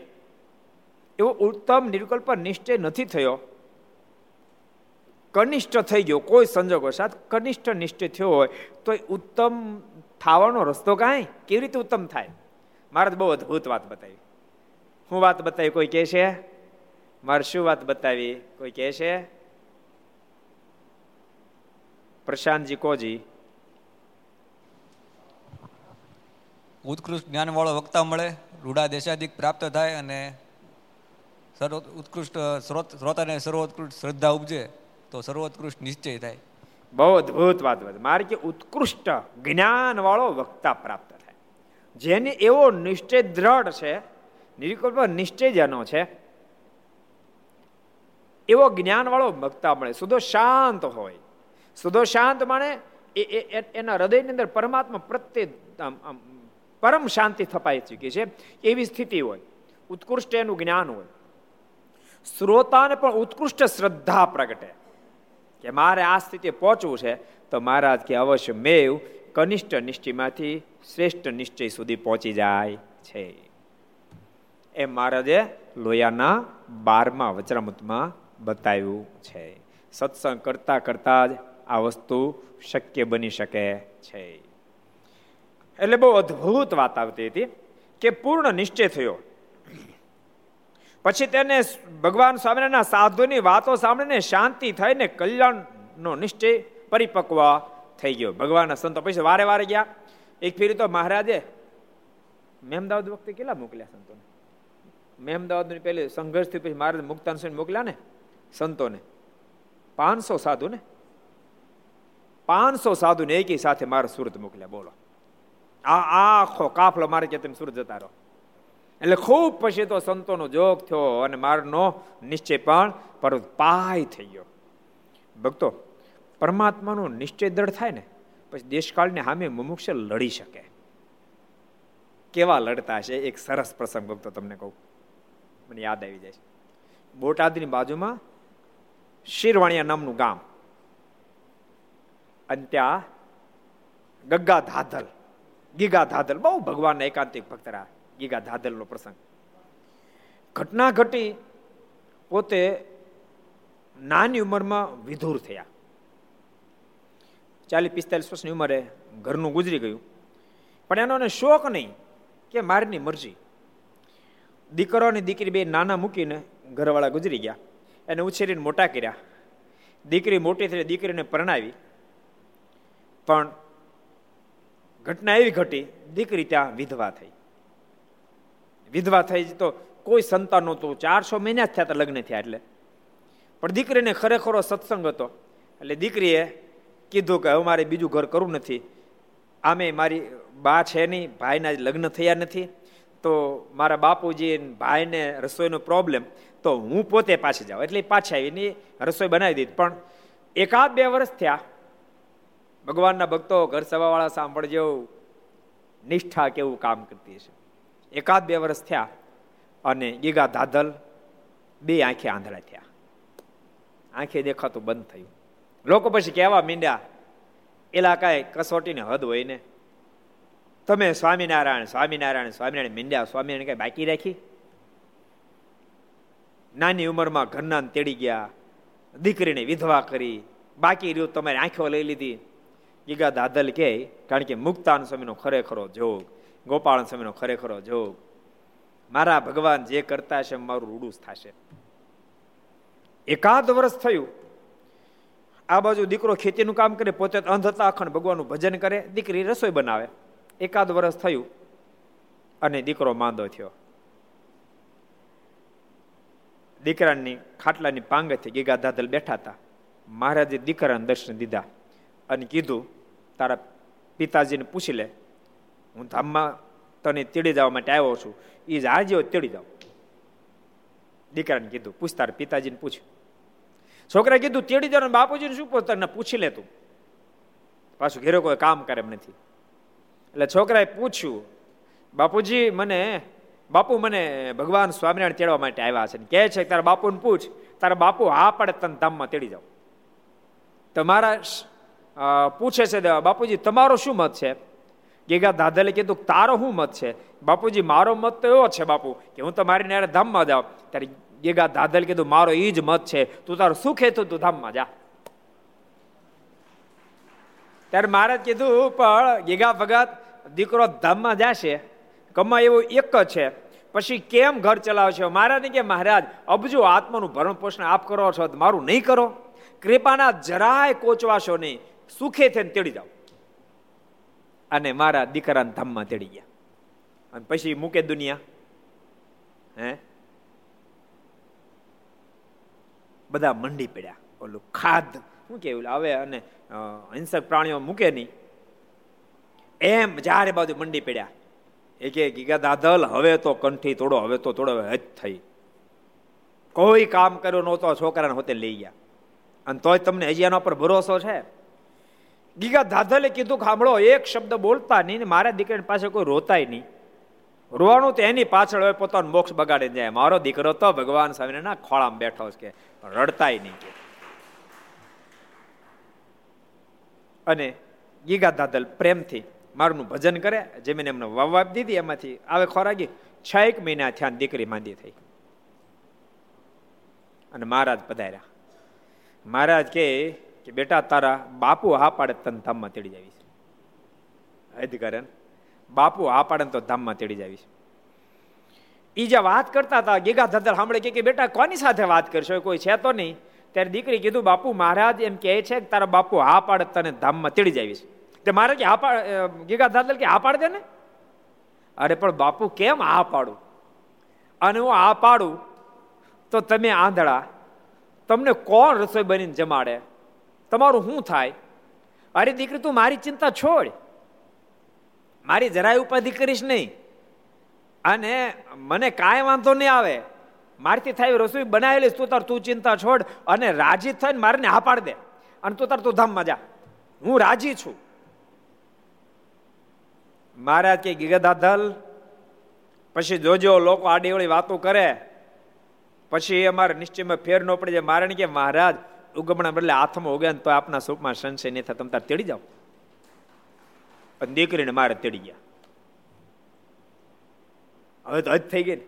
એવો ઉત્તમ નિર્વિકલ્પ નિશ્ચય નથી થયો. કનિષ્ઠ થઈ ગયો. કોઈ સંજોગ વસાત કનિષ્ઠ નિશ્ચય થયો હોય તો ઉત્તમ થવાનો રસ્તો કાંઈ? કેવી રીતે ઉત્તમ થાય? મારે બહુ અદભુત વાત બતાવી. હું વાત બતાવી કોઈ કહે છે? મારે શું વાત બતાવી કોઈ કહે છે? પ્રશાંતજી કોજી. ઉત્કૃષ્ટ જ્ઞાનવાળો વક્તા મળે રૂડા દેશાધિક પ્રાપ્ત થાય અને સર્વ ઉત્કૃષ્ટ સ્રોત શ્રોતાને સર્વોત્કૃષ્ટ શ્રદ્ધા ઉપજે તો સર્વોત્કૃષ્ટ નિશ્ચય થાય. બહુ અદભુત વાત મારે કે ઉત્કૃષ્ટ જ્ઞાન વાળો વક્તા પ્રાપ્ત જેને એવો નિશ્ચય દ્રઢ છે નિર્વિકલ્પ નિશ્ચય જેનો છે, એવો જ્ઞાનવાળો ભક્તા મળે. સુધો શાંત હોય. સુધો શાંત માણે એના હૃદયની અંદર પરમાત્મા પ્રત્યે પરમ શાંતિ થપાઈ ચૂકી છે એવી સ્થિતિ હોય. ઉત્કૃષ્ટ એનું જ્ઞાન હોય. શ્રોતાને પણ ઉત્કૃષ્ટ શ્રદ્ધા પ્રગટે. કે મારે આ સ્થિતિ પહોંચવું છે, તો મહારાજ કે અવશ્ય મેવ કનિષ્ઠ નિશ્ચયમાંથી શ્રેષ્ઠ નિશ્ચય સુધી પહોંચી જાય છે. એ મહારાજે લોયાના બારમા વચરામૃતમાં બતાવ્યું છે. સત્સંગ કરતા કરતા જ આ વસ્તુ શક્ય બની શકે છે. એટલે બહુ અદ્ભુત વાત આવતી હતી કે પૂર્ણ નિશ્ચય થયો. પછી તેને ભગવાન સ્વામિનારાયણના સાધુની વાતો સાંભળીને શાંતિ થઈને કલ્યાણનો નિશ્ચય પરિપક્વ થઈ ગયો. ભગવાનના સંતો પછી વારે વારે ગયા. એક ફેરી તો મહારાજે મહેમદાવાદ વખતે કેટલા મોકલ્યા સંતોને? મહેમદાવાદની પહેલી સંઘર્ષથી પછી મહારાજ મુક્તાન મોકલ્યા ને સંતોને? પાંચસો સાધુ ને પાંચસો સાધુને એકી સાથે મારે સુરત મોકલ્યા. બોલો. આ આખો કાફલો મારે કે તમે સુરત જતા રહો. એટલે ખૂબ પછી તો સંતોનો જોગ થયો અને મારનો નિશ્ચય પણ પર પાય થઈ ગયો. ભક્તો પરમાત્માનો નિશ્ચય દળ થાય ને, પછી દેશકાળને સામે મુમુક્ષ લડી શકે. કેવા લડતા છે એક સરસ પ્રસંગ ભક્તો તમને કહું. મને યાદ આવી જાય છે. બોટાદની બાજુમાં શિરવાણિયા નામનું ગામ. અને ત્યાં ગગ્ગા ધાધલ ગીગા ધાધલ બહુ ભગવાનના એકાંતિક ભક્ત રહ્યા. ગીગા ધાધલનો પ્રસંગ. ઘટના ઘટી પોતે નાની ઉંમરમાં વિધુર થયા. ચાલીસ પિસ્તાલીસ વર્ષની ઉંમરે ઘરનું ગુજરી ગયું. પણ એનો શોખ નહીં કે મારની મરજી. દીકરો અને દીકરી બે નાના મૂકીને ઘરવાળા ગુજરી ગયા. એને ઉછેરીને મોટા કર્યા. દીકરી મોટી થઈ દીકરીને પરણાવી. પણ ઘટના એવી ઘટી, દીકરી ત્યાં વિધવા થઈ. વિધવા થઈ તો કોઈ સંતાન નહોતું. ચારસો મહિના જ થયા હતા લગ્ન થયા એટલે. પણ દીકરીને ખરેખરો સત્સંગ હતો. એટલે દીકરીએ કીધું કે હવે મારે બીજું ઘર કરવું નથી. આમે મારી બા છે નહીં, ભાઈના લગ્ન થયા નથી. તો મારા બાપુજી ભાઈને રસોઈનો પ્રોબ્લેમ તો હું પોતે પાછી જાઉં. એટલે પાછી આવીને રસોઈ બનાવી દીધી. પણ એકાદ બે વર્ષ થયા, ભગવાનના ભક્તો ઘર સભાવાળા સાંભળજો, નિષ્ઠા કેવું કામ કરતી છે એકાદ બે વર્ષ થયા અને ગીગા ધાધલ બે આંખે આંધળા થયા. આંખે દેખાતું બંધ થયું. લોકો પછી કહેવા મીંડ્યા, એલા કાંઈ કસોટીની હદ હોય ને? તમે સ્વામિનારાયણ સ્વામિનારાયણ સ્વામિનારાયણ મીંડ્યા, સ્વામિનારાયણ કઈ બાકી રાખી? નાની ઉંમરમાં ઘરના તેડી ગયા, દીકરીને વિધવા કરી, બાકી રહ્યું તમારી આંખો લઈ લીધી. ગીગા દાદલ કહે, કારણ કે મુક્તાન સ્વામીનો ખરેખરો જોગ, ગોપાલ સ્વામીનો ખરેખરો જોગ. મારા ભગવાન જે કરતા છે મારું રૂડું થશે. એકાદ વર્ષ થયું આ બાજુ દીકરો ખેતીનું કામ કરે, પોતે અંધ હતા અખંડ ભગવાનનું ભજન કરે, દીકરી રસોઈ બનાવે. એકાદ વર્ષ થયું અને દીકરો માંદો થયો. દીકરાની ખાટલાની પાંગેથી ગીગા દાદલ બેઠા હતા. મહારાજે દીકરાને દર્શન દીધા અને કીધું, તારા પિતાજીને પૂછી લે. હું ધામમાં તને તેડી જવા માટે આવ્યો છું. એ જ આજે તેડી જાઓ. દીકરાને કીધું, પૂછ તારા પિતાજીને પૂછ. છોકરાએ કીધું, તેડી જાવ બાપુજીને શું પૂછ તને પૂછી લે તું પાછું ઘેરો કોઈ કામ કરે એમ નથી. એટલે છોકરાએ પૂછ્યું, બાપુજી, મને, બાપુ મને ભગવાન સ્વામિનારાયણ તેડવા માટે આવ્યા છે કહે છે તારા બાપુને પૂછ, તારા બાપુ હા પડે તને ધામમાં તેડી જાઓ તમારા પૂછે છે બાપુજી, તમારો શું મત છે? ગેગા દાદાલે કીધું, તારો શું મત છે? બાપુજી, મારો મત તો એવો છે બાપુ કે હું તમારી નારે ધામમાં જાઉં ત્યારે ગેગા દાદલ કીધું મારો એ જ મત છે. તું તારું સુખે તું તું? ધામમાં જા. ત્યારે મહારાજ કીધું, પણ ગેગા ભગત, દીકરો ધામમાં જશે. કમા એવું એક જ છે. પછી કેમ ઘર ચલાવશો? મહારાજ કે, મહારાજ, અબજો આત્માનું ભરણ પોષણ આપ કરો છો મારું નહીં કરો. કૃપાના જરાય કોચવાશો નહીં. સુખે થઈને તેડી જાઓ. અને મારા દીકરાના ધામમાં તેડી ગયા. અને પછી મૂકે દુનિયા. હે? બધા મંડી પડ્યા. ઓલું ખાદ શું કેવું હવે અને હિંસક પ્રાણીઓ મૂકે નહીં. એમ જ્યારે બાજુ મંડી પડ્યા. એક એક ગીગા દાદલ હવે તો કંઠી તોડો, હવે તો તોડો હજ થઈ. કોઈ કામ કર્યો નહોતો છોકરાને હોતે લઈ ગયા. અને તોય તમને હજી એના પર ભરોસો છે? ગીગા દાદલે કીધું સાંભળો એક શબ્દ બોલતા નહીં મારા દીકરાની પાસે કોઈ રોતાય નહીં. રોવાનું તો એની પાછળ હવે પોતાનો મોક્ષ બગાડી જાય. મારો દીકરો તો ભગવાન સ્વામિનારાયણના ખોળામાં બેઠો છે કે રડતાય નહીં કે. અને ગીગા દાદલ પ્રેમથી મારું ભજન કરે, જમીન એમને વાવ દીધી, એમાંથી આવે ખોરાકી છ એક મહિના થયા દીકરી માંદી થઈ. અને મહારાજ પધાર્યા. મહારાજ કે, બેટા, તારા બાપુ હા પાડે તન ધામમાં તેડી કરે અધિકારન બાપુ, આ પાડે તો ધામમાં તેડી જાવીશ એ જે વાત કરતા હતા ગીગા ધદર સાંભળે કે બેટા, કોની સાથે વાત કરશો? કોઈ છે તો નહીં. ત્યારે દીકરી કીધું, બાપુ, મહારાજ એમ કહે છે કે તારા બાપુ આ પાડે તને ધામમાં તેડી જાવીશ તે મારે કે હા પાડ ગીગા ધાદલ કે, આ પાડ દે ને અરે, પણ બાપુ, કેમ હા પાડું? અને હું આ પાડું, તો તમે આંધળા, તમને કોણ રસોઈ બનીને જમાડે? તમારું શું થાય? અરે, દીકરી, તું મારી ચિંતા છોડ. મારી જરાય ઉપાધિ કરીશ નહીં. અને મને કાંઈ વાંધો નહીં આવે. મારથી થાય રસોઈ બનાવેલી તું તાર તું ચિંતા છોડ અને રાજી થઈને મારે હા પાડ દે. અને તું તાર તું ધામમાં જા. હું રાજી છું. મહારાજ કે ગીગધાધલ પછી જોજો લોકો આડીવળી વાતો કરે. પછી અમારે નિશ્ચયમાં ફેર ન પડી. જાય મારણ કે મહારાજ, ઉગમણા બદલે હાથમાં ઉગે તો આપના સુખમાં સંશય નહીં થાય. તમે તાર તેડી જાઓ. પણ દીકરીને મારે તેડી ગયા. હવે તો હજ થઈ ગઈ ને.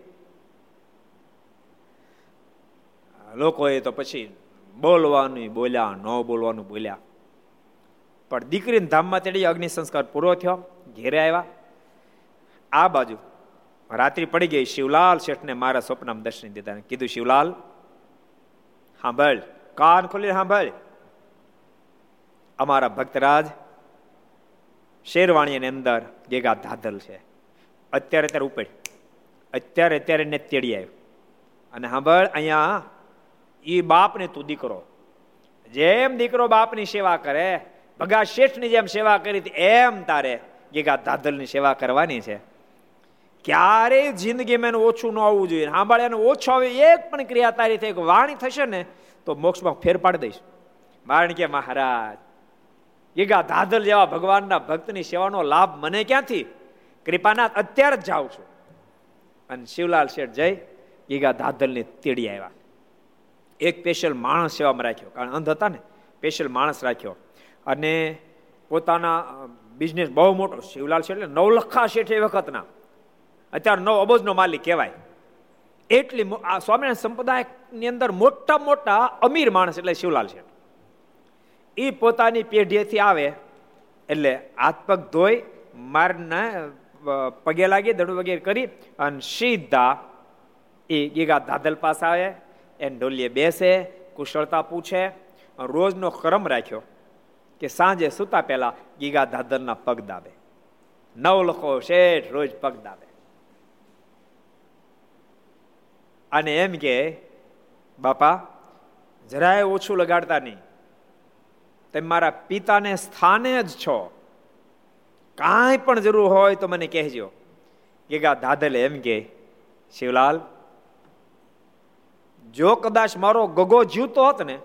લોકોએ તો પછી બોલવાનું, બોલ્યા, ન બોલવાનું બોલ્યા. પણ દીકરીને ધામમાં તેડી અગ્નિ સંસ્કાર પૂરો થયો, ઘેરે આવ્યા. આ બાજુ રાત્રિ પડી ગઈ, શિવલાલ શેઠને મારા સ્વપ્નમાં દર્શન દીધા કીધું, શિવલાલ સાંભળ કાન ખોલી સાંભળ અમારા ભક્તરાજ શેરવાણીની અંદર ગેગા ધાધલ છે. અત્યારે અત્યારે ઉપર અત્યારે અત્યારે ને તેડી આવ્યો. અને સાંભળ અહીંયા એ બાપને તું દીકરો. જેમ દીકરો બાપની સેવા કરે, ભગા શેઠની જેમ સેવા કરી એમ તારે ગેગા ધાધલની સેવા કરવાની છે. ક્યારેય જિંદગીમાં એનું ઓછું ન આવવું જોઈએ. સાંભળે એનું ઓછું આવે એક પણ ક્રિયા તારી થઈ વાણી થશે ને, તો મોક્ષમાં ફેર પાડી દઈશ. કારણ કે મહારાજ ગીગા દાદલ જેવા ભગવાનના ભક્તની સેવાનો લાભ મને ક્યાંથી? કૃપાના અત્યારે જ જાઉં છું. અને શિવલાલ શેઠ જઈ ગીગા દાદલને તેડી આવ્યા. એક સ્પેશિયલ માણસ સેવામાં રાખ્યો, કારણ અંધ હતા ને સ્પેશિયલ માણસ રાખ્યો. અને પોતાના બિઝનેસ બહુ મોટો, શિવલાલ શેઠ એટલે નવલખા શેઠ એ વખતના. અત્યારે નવ અબજનો માલિક કહેવાય. એટલી આ સ્વામિનારાયણ સંપ્રદાયની અંદર મોટા મોટા અમીર માણસ એટલે શિવલાલ શેઠ. એ પોતાની પેઢીએથી આવે, એટલે હાથ પગ ધોઈ મારના પગે લાગી દડું વગેરે કરી અને સીધા એ ગીગા ધાદલ પાસે આવે, એને ઢોલીએ બેસે, કુશળતા પૂછે રોજનો ક્રમ રાખ્યો કે સાંજે સૂતા પહેલા ગીગા દાદરના પગ દાબે. નવ લખો શેઠ રોજ પગ દાબે. અને એમ કે, બાપા, જરાય ઓછું લગાડતા નહીં. તમે મારા પિતાને સ્થાને જ છો. કાંઈ પણ જરૂર હોય તો મને કહેજો. ગીગા દાદલે એમ કે શિવલાલ, જો કદાચ મારો ગગો જીવતો હોત ને,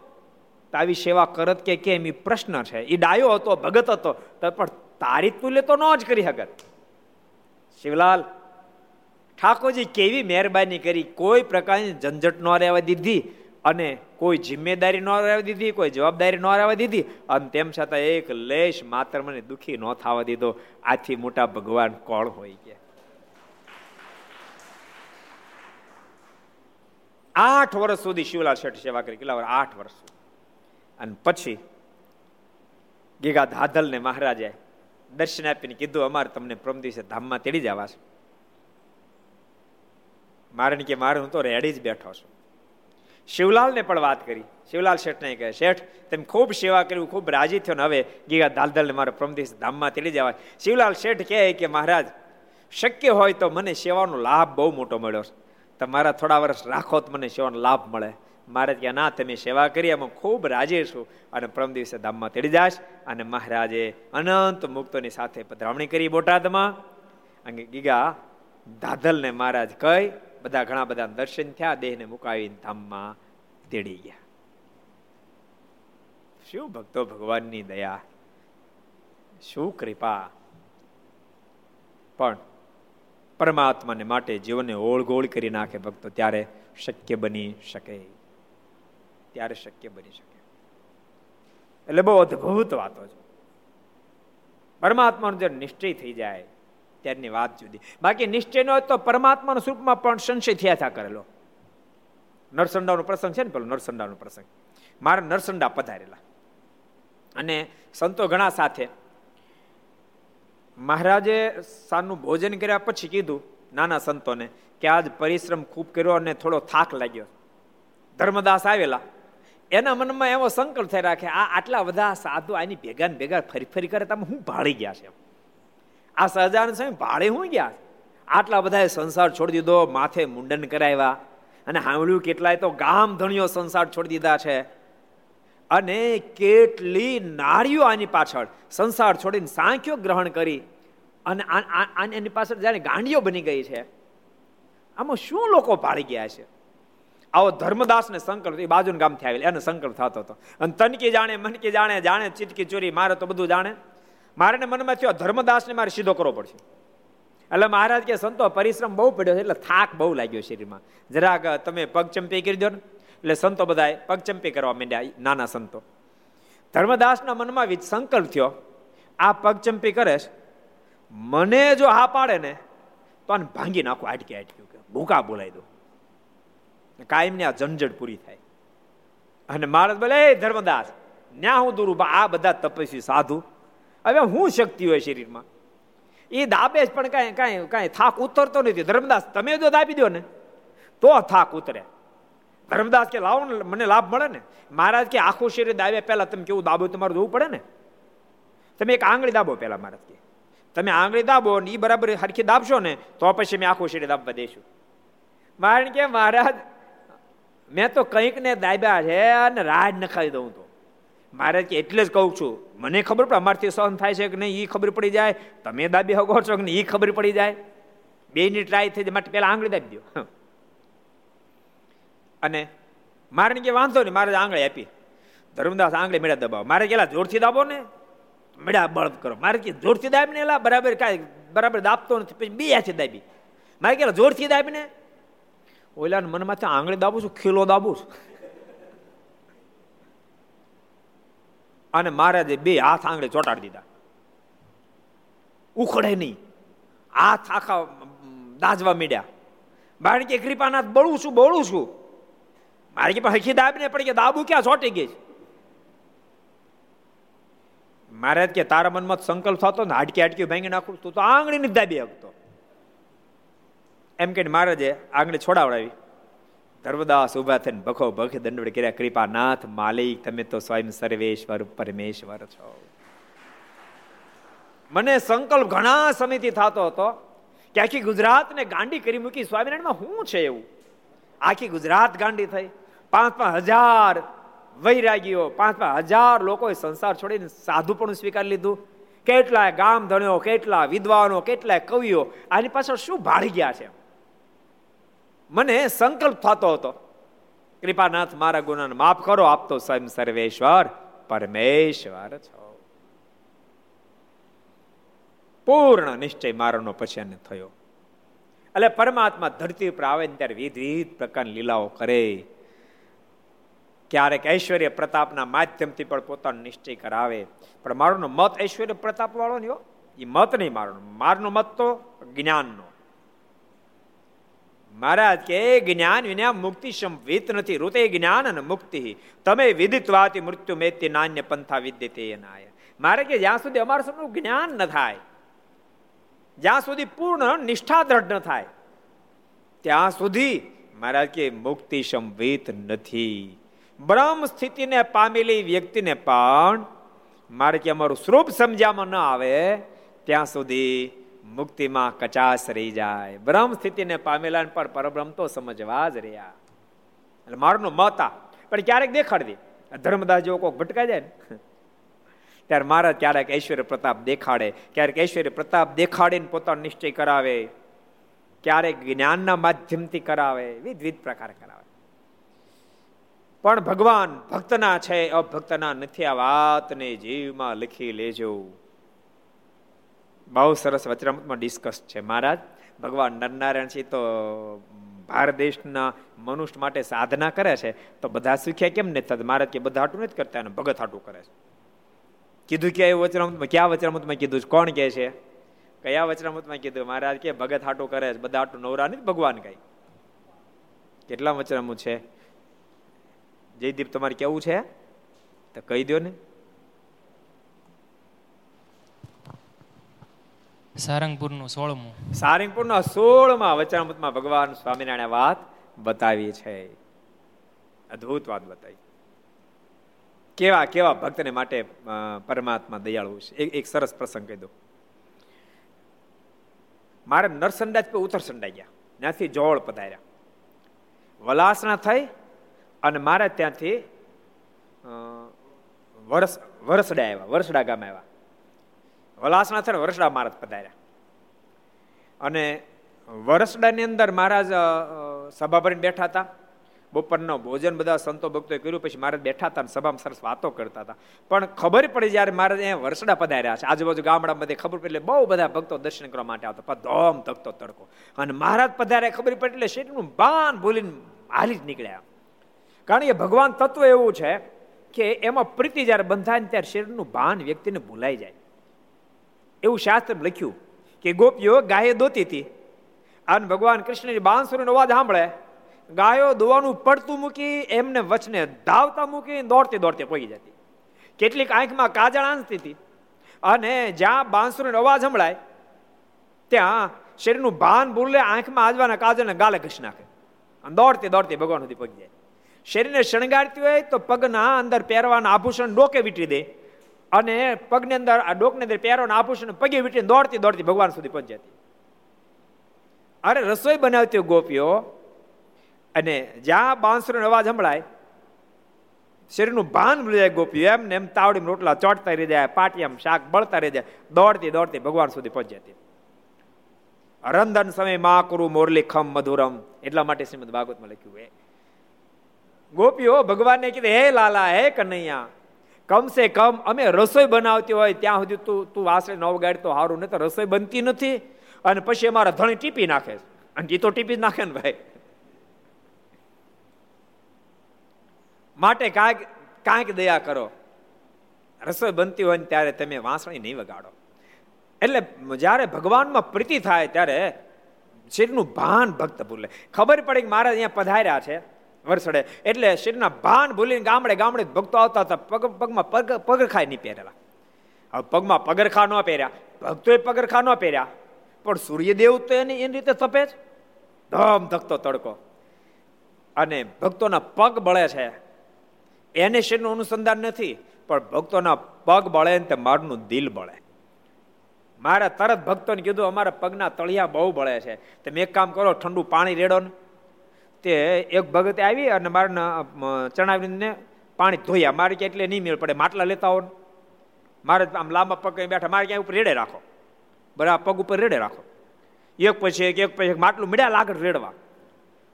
તો આવી સેવા કરત કે કેમ એ પ્રશ્ન છે. એ ડાયો હતો, ભગત હતો, તો પણ તારી તુલ્ય તો ન જ કરી શકત શિવલાલ, ઠાકોરજી, કેવી મહેરબાની કરી. કોઈ પ્રકારની ઝંઝટ ન રહેવા દીધી. અને કોઈ જિમ્મેદારી ન રહેવા દીધી, કોઈ જવાબદારી ન રહેવા દીધી, અને તેમ છતાં એક લેશ માત્ર મને દુઃખી ન થવા દીધો. આથી મોટા ભગવાન કોણ હોય કે? આઠ વર્ષ સુધી શિવલાલ શેઠ સેવા કરી, કેટલા વર્ષ? આઠ વર્ષ અને પછી ગીગા ધાધલ ને મહારાજે દર્શન આપીને કીધું, અમારે તમને પ્રમ દિવસે ધામમાં તેડી જવા છે મારે કે, મારે હું તો રેડી જ બેઠો છું. શિવલાલને પણ વાત કરી. શિવલાલ શેઠને કહે, શેઠ, તેમ ખૂબ સેવા કરી ખૂબ રાજી થયો ને હવે ગીગા દાલદલને મારે પ્રમદેશ ધામમાં તેડી જવા શિવલાલ શેઠ કહે કે, મહારાજ, શક્ય હોય તો મને સેવાનો લાભ બહુ મોટો મળ્યો તમારા થોડા વર્ષ રાખો તો મને સેવાનો લાભ મળે. મારે ત્યાં ના, તમે સેવા કરી, એમાં ખૂબ રાજી છું. અને પરમ દિવસે ધામમાં તેડી જાશ અને મહારાજે અનંત મુક્તોની સાથે પધરામણી કરી બોટાદમાં. અને ગીગા દાદલને મહારાજ કઈ બધા ઘણા બધા દર્શન થયા, દેહને મુકાવીને ધામમાં તેડી ગયા. શું ભક્તો ભગવાનની દયા? શું કૃપા? પણ પરમાત્માને માટે જીવનને ઓળગોળ કરી નાખે ભક્તો, ત્યારે શક્ય બની શકે. ત્યારે શક્ય બની શકે. એટલે બહુ અદભુત વાતો છે. પરમાત્માનો જે નિશ્ચય થઈ જાય ત્યારની વાત જુદી. બાકી નિશ્ચયનો તો પરમાત્માના સ્વરૂપમાં પણ સંશય થયા થયા કરેલો. નરસંડાનો પ્રસંગ છે ને પેલો નરસંડાનો પ્રસંગ. મારા નરસંડા પધારેલા. અને સંતો ઘણા સાથે. મહારાજે સાનું ભોજન કર્યા પછી કીધું નાના સંતોને કે આજ પરિશ્રમ ખૂબ કર્યો અને થોડો થાક લાગ્યો. ધર્મદાસ આવેલા. એના મનમાં એવો સંકલ્પ થઈ રાખે, આ આટલા બધા સાધુ આની ભેગા ભેગા ફરી ફરી કરે તમે હું ભાળી ગયા છે? આ સહજાનંદ સ્વામી ભાડે હું ગયા? આટલા બધાએ સંસાર છોડી દીધો, માથે મુંડન કરાવ્યા. અને સાંભળ્યું કેટલાય તો ગામ ધણીઓ સંસાર છોડી દીધા છે. અને કેટલી નારીઓ આની પાછળ સંસાર છોડીને સાંખ્યો ગ્રહણ કરી. અને એની પાછળ જાણે ગાંડીઓ બની ગઈ છે, આમાં શું લોકો પાડી ગયા છે? આવો ધર્મદાસને સંકલ્પ એ બાજુના ગામથી આવેલ, એને સંકલ્પ થતો હતો. અને તનકી જાણે, મનકી જાણે જાણે ચીટકી ચોરી, મારે તો બધું જાણે. મારે મનમાં થયો, ધર્મદાસને મારે સીધો કરવો પડશે. એટલે મહારાજ કે, સંતો, પરિશ્રમ બહુ પડ્યો છે, એટલે થાક બહુ લાગ્યો શરીરમાં. જરાક તમે પગ ચંપી કરી દો ને, એટલે સંતો બધા પગ ચંપી કરવા માંડ્યા નાના સંતો. ધર્મદાસના મનમાં સંકલ્પ થયો, આ પગ ચંપી કરે મને જો હા પાડે ને, તો આને ભાંગી નાખો આટકી આટક્યું કે ભૂકા બોલાવી દો. કાયમની આ ઝંઝટ પૂરી થાય. અને મહારાજ બોલે ધર્મદાસ, ન્યા હું દૂર આ બધા તપસ્વી સાધુ હવે હું શક્તિ હોય શરીરમાં. એ દાબે જ પણ કાંઈ કાંઈ કાંઈ થાક ઉતરતો નથી. ધર્મદાસ, તમે જો દાબી દો ને, તો થાક ઉતરે. ધર્મદાસ કે, લાવો ને, મને લાભ મળે ને. મહારાજ કે, આખું શરીર દાવે પહેલાં તમે કેવું દાબો, તમારે જોવું પડે ને? તમે એક આંગળી દાબો પહેલાં, મહારાજ કે. તમે આંગળી દાબો ને એ બરાબર હરખી દાબશો ને, તો પછી મેં આખું શરીર દાબવા દઈશું કારણ કે, મહારાજ, મેં તો કંઈક ને દાબ્યા છે અને રાજ નખાવી દઉં તો. મહારાજ કે, એટલે જ કહું છું. મને ખબર પડે અમારથી સહન થાય છે કે નહીં એ ખબર પડી જાય. તમે દાબી હગો છો કે નહીં એ ખબર પડી જાય. બે ની ટ્રાય થઈ માટે પેલા આંગળી દાબી દો. અને મારે કે વાંધો નહીં, મારે આંગળી આપી. ધર્મદાસ, આંગળી મેળા દબાવો. મારે કેલા, જોરથી દાબો ને? મેળા બળદ કરો. મારે કે જોરથી દાબ ને એલા? બરાબર કાંઈ, બરાબર દાબતો નથી, પછી બે હાથે દાબી. મારે કેલા, જોરથી દાબી ને ઓલા મનમાં આંગળી દાબું છું, ખીલો દાબું છું. અને મહારાજે બે હાથ આંગળે ચોટાડી દીધા. ઉખડે નહીં. હાથ આખા દાજવા મીડ્યા. બાણ કે કૃપાનાથ બળું છું બળું છું. મારે કે હખી દાબને પણ કે દાબુ ક્યાં ચોટી ગઈ મહારાજ કે તારા મનમાં સંકલ્પ થતો ને, હાડકી હાડકી ભાંગી નાખું તું તો આંગળી નથી દાબી શકતો એમ કે મહારાજે આંગળી છોડાવડાવી. ધર્મદાસ ઊભા થઈને ભખો ભખ દંડવડ કર્યા કૃપાનાથ માલિક તમે તો સ્વયં સર્વેશ્વર પરમેશ્વર છો મને સંકલ્પ ઘણા સમયથી થતો હતો કે આખી ગુજરાતને ગાંડી કરી મૂકી સ્વામિનારાયણમાં શું છે એવું આખી ગુજરાત ગાંડી થઈ પાંચ પાંચ હજાર વૈરાગીઓ પાંચ પાંચ હજાર લોકોએ સંસાર છોડીને સાધુ પણ સ્વીકારી લીધું કેટલાય ગામ ધણ્યો કેટલા વિદ્વાનો કેટલાય કવિઓ આની પાછળ શું ભાળી ગયા છે મને સંકલ્પ થતો હતો. કૃપાનાથ, મારા ગુનાને માફ કરો આપતો સ્વયં સર્વેશ્વર, પરમેશ્વર છો. પૂર્ણ નિશ્ચય મારાનો પછી એને થયો. એટલે પરમાત્મા ધરતી ઉપર આવે ત્યારે વિવિધ પ્રકારની લીલાઓ કરે. ક્યારેક ઐશ્વર્ય પ્રતાપના માધ્યમથી પણ પોતાનો નિશ્ચય કરાવે. પણ મારો મત ઐશ્વર્ય પ્રતાપ વાળો નહીં એ મત નહીં મારો મારનો મત તો જ્ઞાનનો. મહારાજ કે જ્ઞાન વિના મુક્તિ સંવિત નથી. ઋતે જ્ઞાન અને મુક્તિ. તમે વિદિતવાથી મૃત્યુ મેત્ય નાન્ય પંથા વિદ્યતે નાય મારે કે, જ્યાં સુધી અમારું સૌનું જ્ઞાન ન થાય, જ્યાં સુધી પૂર્ણ નિષ્ઠા દ્રઢ ન થાય, ત્યાં સુધી મહારાજ કે, મુક્તિ સંવિત નથી. બ્રહ્મ સ્થિતિને પામેલી વ્યક્તિને પણ મારે કે, અમારું સ્વરૂપ સમજ્યામાં ન આવે, ત્યાં સુધી મુક્તિમાં કચાશ રહી જાય. બ્રહ્મ સ્થિતિને પામેલા પર પરબ્રહ્મ તો સમજવા જ રહ્યા. એટલે મારનું મત આ. પણ ક્યારેક દેખાડવી. ધર્મદાસ જેવો કોઈ ભટકાઈ જાય ને. ત્યારે મારા ક્યારેક ઐશ્વર્ય પ્રતાપ દેખાડે. ક્યારેક ઐશ્વર્ય પ્રતાપ દેખાડીને પોતાનો નિશ્ચય કરાવે. ક્યારેક જ્ઞાનના માધ્યમથી કરાવે. વિવિધ પ્રકાર કરાવે. પણ ભગવાન ભક્તના છે, અભક્તના નથી. આ વાતને જીવમાં લખી લેજો. બહુ સરસ વચરામૃતમાં ડિસ્કસ છે. મહારાજ, ભગવાન નરનારાયણ છે તો ભારત દેશના મનુષ્ય માટે સાધના કરે છે. તો બધા સુખ્યા કેમ નથી થતા? મહારાજ કે બધા હાટું નથી કરતા અને ભગત હાટું કરે છે. કીધું કે એવું વચરામૃતમાં ક્યાં વચરામૃતમાં કીધું છે? કોણ કહે છે? કયા વચરામૃતમાં કીધું? મહારાજ કે ભગત હાટું કરે છે. બધા હાટું નવરા નથી ભગવાન કઈ. કેટલા વચરામૃત છે? જયદીપ, તમારે કેવું છે? તો કહી દો ને. સારંગપુરનું સોળમું. સારંગપુરના સોળમાં વચનામૃતમાં ભગવાન સ્વામિનારાયણ વાત બતાવી છે. અદ્ભુત વાત બતાવી. કેવા કેવા ભક્તને માટે પરમાત્મા દયાળુ છે. એક સરસ પ્રસંગ કહી દો મારે નરસંડા પર ઉત્તર સંડા ગયા. ત્યાંથી જોળ પધાર્યા. વલાસણા થઈ અને મારે ત્યાંથી વરસ, વરસડા આવ્યા, વરસડા ગામ આવ્યા. વલાસના થઈને વરસડા મહારાજ પધાર્યા. અને વરસડાની અંદર મહારાજ સભા ભરીને બેઠા હતા. બપોરનો ભોજન બધા સંતો ભક્તોએ કર્યું, પછી મહારાજ બેઠા હતા સભામાં સરસ વાતો કરતા હતા. પણ ખબર પડી જ્યારે મહારાજ અહીંયા વરસડા પધાર્યા છે. આજુબાજુ ગામડા બધે ખબર પડી એટલે બહુ બધા ભક્તો દર્શન કરવા માટે આવતા ધોમ ધકતો તડકો. અને મહારાજ પધાર્યા, ખબર પડી એટલે શેઠનું બાન બોલીને હાલી જ નીકળ્યા. કારણ કે ભગવાન તત્વ એવું છે કે એમાં પ્રીતિ જ્યારે બંધાય ને ત્યારે શરીરનું ભાન વ્યક્તિને ભૂલાઈ જાય. એવું શાસ્ત્ર લખ્યું કે ગોપીઓ ગાયે દોતી હતી. અને ભગવાન કૃષ્ણની બાંસુરીનો અવાજ સાંભળે, ગાયો દોવાનું પડતું મૂકી એમને વચને ધાવતા મૂકી દોડતી દોડતી પહોંચી જતી. કેટલીક આંખમાં કાજળ આંસતી હતી. અને જ્યાં બાંસુરીનો અવાજ સંભળાય, ત્યાં શરીરનું ભાન ભૂલે આંખમાં આજવાના કાજળને ગાલે ઘસી નાખે. દોડતી દોડતી ભગવાન સુધી પહોંચી જાય. શરીરને શણગારતી હોય તો પગના અંદર પહેરવાના આભૂષણ ડોકે વીટી દે. અને પગની અંદર, આ ડોકની અંદર પહેરોને આભૂષણ પગે વીટીને દોડતી દોડતી ભગવાન સુધી પહોંચી અરે રસોઈ બનાવતી ગોપીઓ, અને જ્યાં બાંસુરનો અવાજ સંભળાય, શરીરનું ભાન ભૂલી જાય ગોપીઓ, એમ ને એમ તાવડી રોટલા ચોટતા રહી જાય, પાટિયામ શાક બળતા રહી જાય, દોડતી દોડતી ભગવાન સુધી પહોંચી રંધન સમય મા કુરુ મોરલી ખમ મધુરમ, એટલા માટે શ્રીમદ ભાગવતમાં લખ્યું હે ગોપીઓ ભગવાનને કીધું, હે લાલા, હે કનૈયા કમસે કમ અમે રસોઈ બનાવતી હોય ત્યાં સુધી તું તું વાસળે ન વગાડ તો સારું નહીં તો રસોઈ બનતી નથી. અને પછી અમારા ધણી ટીપી નાખે અને એ તો ટીપી નાખે ને ભાઈ. માટે કાંઈક કાંઈક દયા કરો. રસોઈ બનતી હોય ને ત્યારે તમે વાંસળી નહીં વગાડો. એટલે જ્યારે ભગવાનમાં પ્રીતિ થાય ત્યારે શરીરનું ભાન ભક્ત ભૂલે. ખબર પડે કે મહારાજ અહીંયા પધાર્યા છે. વરસડે. એટલે શરીરના ભાન ભૂલીને ગામડે ગામડે ભક્તો આવતા હતા. પગ, પગમાં પગ પગરખા નહીં પહેરેલા. હવે પગમાં પગરખા ન પહેર્યા. ભક્તોએ પગરખા ન પહેર્યા. પણ સૂર્યદેવ તો એની એની રીતે તપે જ ધમ ધકતો તડકો. અને ભક્તોના પગ બળે છે. એને શેરનું અનુસંધાન નથી, પણ ભક્તોના પગ બળે ને તે મારનું દિલ બળે. મારા તરત ભક્તોને કીધું, અમારા પગના તળિયા બહુ બળે છે. તમે એક કામ કરો, ઠંડુ પાણી રેડો ને. તે એક ભગતે આવી અને મારા ચણાવીને પાણી ધોયા. મારે કે એટલે નહીં મેળ પડે. માટલા લેતા હો મારે આમ લાંબા પગ બેઠા. મારે ક્યાં ઉપર રેડે રાખો. બરાબર પગ ઉપર રેડે રાખો. એક પછી એક એક પછી એક માટલું મળ્યા લાગડ રેડવા.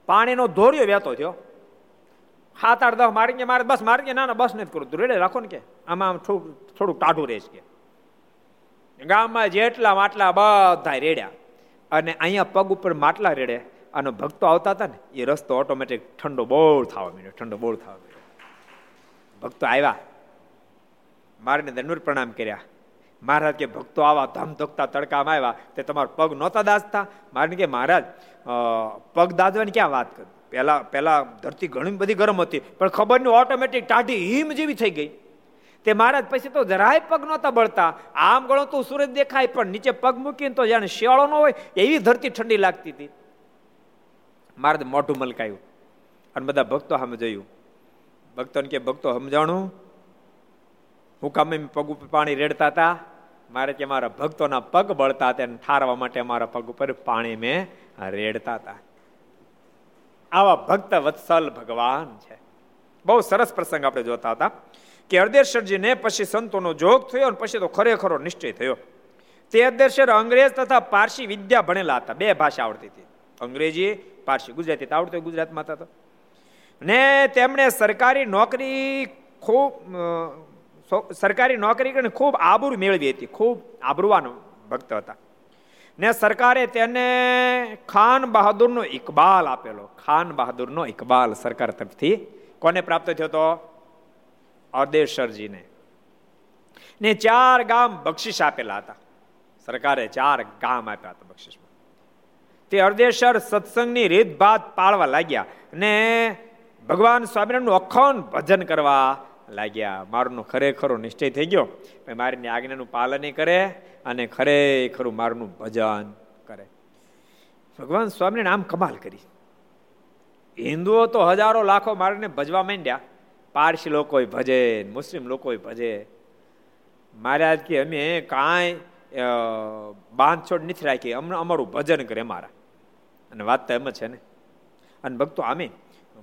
પાણીનો ધોર્યો વહેતો થયો. સાત આઠ દસ મારી ગયા. મારે બસ, મારી ગયા ના ના, બસ નથી કરું તું રેડે રાખો ને કે. આમાં આમ થોડું, થોડુંક ટાઢું રહેશ કે. ગામમાં જેટલા માટલા બધા રેડ્યા. અને અહીંયા પગ ઉપર માટલા રેડે. અને ભક્તો આવતા હતા ને, એ રસ્તો ઓટોમેટિક ઠંડો બહુ થવા માંડ્યો, ઠંડો બહુ થવા માંડ્યો. ભક્તો આવ્યા. મારીને દંડુર પ્રણામ કર્યા. મહારાજ કે, ભક્તો આવા ધમધકતા તડકામાં આવ્યા. તે તમારા પગ નહોતા દાજતા મારે કે, મહારાજ પગ દાજવાની ક્યાં વાત કરું? પહેલા પહેલા ધરતી ઘણી બધી ગરમ હતી, પણ ખબર નહીં ઓટોમેટિક ટાઢી હિમ જેવી થઈ ગઈ. તે મહારાજ પછી તો જરાય પગ નહોતા બળતા. આમ ગણો તો સૂરજ દેખાય, પણ નીચે પગ મૂકીને તો જાણે શિયાળો ન હોય, એવી ધરતી ઠંડી લાગતી હતી. મહારાજ મોઢું મલકાયું અને બધા ભક્તો સામે જોયું. ભક્તોને કે, ભક્તો, સમજાણું? હું કામે પગ ઉપર પાણી રેડતા હતા? મારે કે, મારા ભક્તોના પગ બળતા હતા ઠારવા માટે મારા પગ ઉપર પાણી મેં રેડતા હતા. આવા ભક્ત વત્સલ ભગવાન છે. બહુ સરસ પ્રસંગ આપણે જોતા હતા કે અર્ધેશ્વરજીને પછી સંતોનો જોગ થયો અને પછી તો ખરેખરો નિશ્ચય થયો. તે અર્ધેશ્વર અંગ્રેજ તથા પારસી વિદ્યા ભણેલા હતા. બે ભાષા આવડતી હતી. અંગ્રેજી પારસી ગુજરાતી આવડતો ગુજરાતમાં હતા ને તેમણે સરકારી નોકરી ખૂબ સરકારી નોકરી કરીને ખૂબ આબરૂ મેળવી હતી. ખૂબ આબરૂવાનો ભક્ત હતા. ને સરકારે તેને ખાન બહાદુરનો ઇકબાલ આપેલો. ખાન બહાદુરનો ઇકબાલ સરકાર તરફથી. કોને પ્રાપ્ત થયો હતો અદેશરજીને ને ચાર ગામ બક્ષિસ આપેલા હતા. સરકારે ચાર ગામ આપ્યા હતા બક્ષિસમાં. તે અર્દેશર સત્સંગની રીતભાત પાળવા લાગ્યા ને ભગવાન સ્વામિનારાયણનું અખંડ ભજન કરવા લાગ્યા. મારનો ખરેખરો નિશ્ચય થઈ ગયો. મારીની આજ્ઞાનું પાલન કરે અને ખરેખરું મારનું ભજન કરે. ભગવાન સ્વામીને આમ કમાલ કરી. હિન્દુઓ તો હજારો લાખો મારને ભજવા માંડ્યા. પારસી લોકોય ભજે મુસ્લિમ લોકોય ભજે. મહારાજ કે, અમે કાંઈ બાંધછોડ નથી રાખી. અમને અમારું ભજન કરે અમારા અને વાત તો એમ છે ને. અને ભક્તો આમે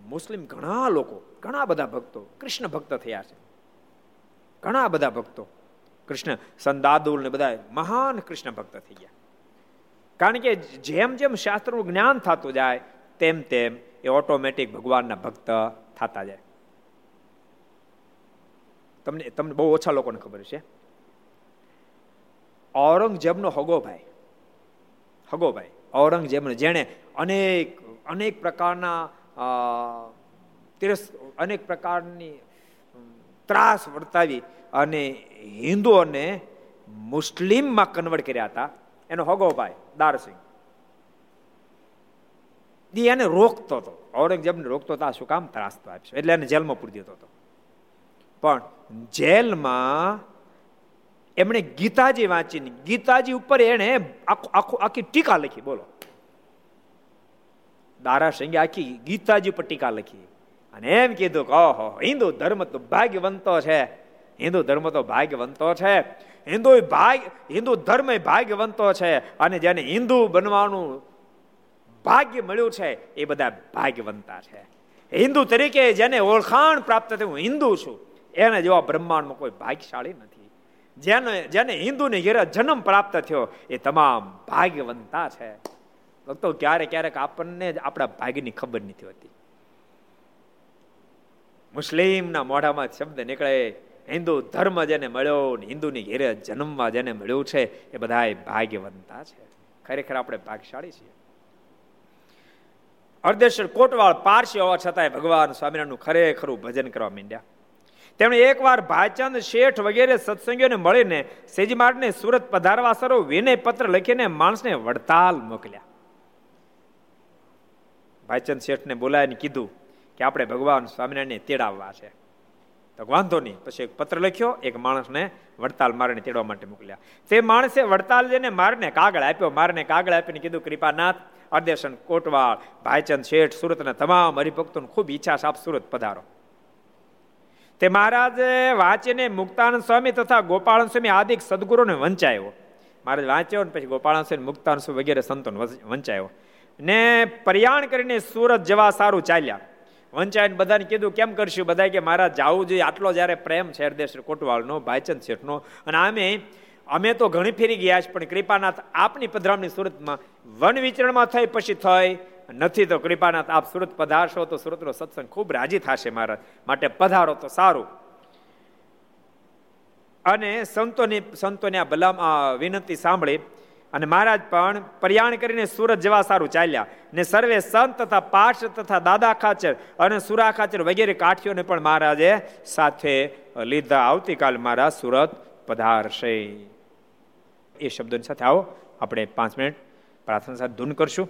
મુસ્લિમ ઘણા લોકો, ઘણા બધા ભક્તો, કૃષ્ણ ભક્ત થયા છે. ઘણા બધા ભક્તો. કૃષ્ણ, સંદાદુલ ને બધા મહાન કૃષ્ણ ભક્ત થઈ ગયા. કારણ કે જેમ જેમ શાસ્ત્રનું જ્ઞાન થતું જાય, તેમ તેમ એ ઓટોમેટિક ભગવાનના ભક્ત થતા જાય. તમને તમને બહુ ઓછા લોકોને ખબર છે ઔરંગઝેબનો હગોભાઈ હગોભાઈ ઔરંગઝેબનો, જેણે અનેક અનેક પ્રકારના તિરસ, અનેક પ્રકારની ત્રાસ વર્તાવી અને હિન્દુઓને મુસ્લિમમાં કન્વર્ટ કર્યા હતા. એનો હગોભાઈ દારસિંહ. એને રોકતો હતો. ઔરંગઝેબને રોકતો હતો, આ શું કામ ત્રાસ તો આપશે એટલે એને જેલમાં પૂરી દેતો હતો. પણ જેલમાં એમણે ગીતાજી વાંચીને, ગીતાજી ઉપર એણે આખું આખી ટીકા લખી, બોલો. દારા આખી ગીતાજી ઉપર ટીકા લખી. અને એમ કીધું કે, ઓહો, હિન્દુ ધર્મ તો ભાગ્યવંતો છે. હિન્દુ ધર્મ તો ભાગ્યવંતો છે. હિન્દુ ભાગ્ય હિન્દુ ધર્મ ભાગ્યવંતો છે. અને જેને હિન્દુ બનવાનું ભાગ્ય મળ્યું છે, એ બધા ભાગ્યવંતા છે. હિન્દુ તરીકે જેને ઓળખાણ પ્રાપ્ત થયું, હું હિન્દુ છું. એને જેવા બ્રહ્માંડમાં કોઈ ભાગ્યશાળી નથી. જેને જેને હિન્દુને ઘેરે જન્મ પ્રાપ્ત થયો, એ તમામ ભાગ્યવંતા છે. ભક્તો, ક્યારેક ક્યારેક આપણને જ આપણા ભાગ્યની ખબર નથી હોતી. મુસ્લિમના મોઢામાં શબ્દ નીકળે, હિન્દુ ધર્મ જેને મળ્યો હિન્દુની ઘેરે જન્મમાં જેને મળ્યું છે, એ બધા ભાગ્યવંતા છે. ખરેખર આપણે ભાગ્યશાળી છીએ. અર્ધેશ્વર કોટવાળ પારસી હોવા છતાંય ભગવાન સ્વામિનારાયણનું ખરેખરું ભજન કરવા માંડ્યા. તેમણે એકવાર ભાઈચંદ શેઠ વગેરે સત્સંગીઓને મળીને સેજમાર્ગને સુરત પધારવા સરો વિનય પત્ર લખીને માણસને વડતાલ મોકલ્યા. ભાઈચંદ શેઠને બોલાવીને કીધું કે આપણે ભગવાન સ્વામિનારાયણને તેડાવવા છે. તો વાંધો નહીં, પછી એક પત્ર લખ્યો, એક માણસને વડતાલ મારને તેડવા માટે મોકલ્યા. તે માણસે વડતાલ જઈને મારને કાગળ આપ્યો, મારને કાગળ આપીને કીધું, કૃપાનાથ અર્દેશન કોટવાળ, ભાઈચંદ શેઠ સુરતના તમામ હરિભક્તોને ખૂબ ઈચ્છા આપ સુરત પધારો. તે મહારાજે વાંચીને મુક્તાનંદ સ્વામી તથા ગોપાળન સ્વામી આદિક સદગુરુને વંચાયો. મહારાજ વાંચ્યો ને પછી ગોપાળન સ્વામી મુક્તાનંદ સ્વામી વગેરે સંતોને વંચાયો. ને પ્રયાણ કરીને સુરત જવા સારું ચાલ્યા. વંચાયને બધાને કીધું, કેમ કરશું બધા? કે મારા જાવું જોઈએ, આટલો જ્યારે પ્રેમ છે હરદેશ કોટવાલનો, ભાઈચંદ શેઠનો, અને આમે અમે તો ઘણી ફેરી ગયા છે પણ કૃપાનાથ આપની પધરામણી સુરતમાં વન વિચરણમાં થઈ, પછી થઈ નથી તો કૃપાનાથ, આપ સુરત પધારશો તો સુરતનો સત્સંગ ખૂબ રાજી થશે મારા માટે. પધારો તો સારું. અને સંતોની સંતોની આ ભલામ વિનંતી સાંભળી અને મહારાજ પણ પ્રયાણ કરીને સુરત જવા સારું ચાલ્યા. ને સર્વે સંત તથા પાઠ તથા દાદા ખાચર અને સુરા ખાચર વગેરે કાઠીઓને પણ મહારાજે સાથે લીધા. આવતીકાલ મારા સુરત પધારશે. એ શબ્દોની સાથે આવો. આપણે પાંચ મિનિટ પ્રાર્થના સાથે ધૂન કરશું.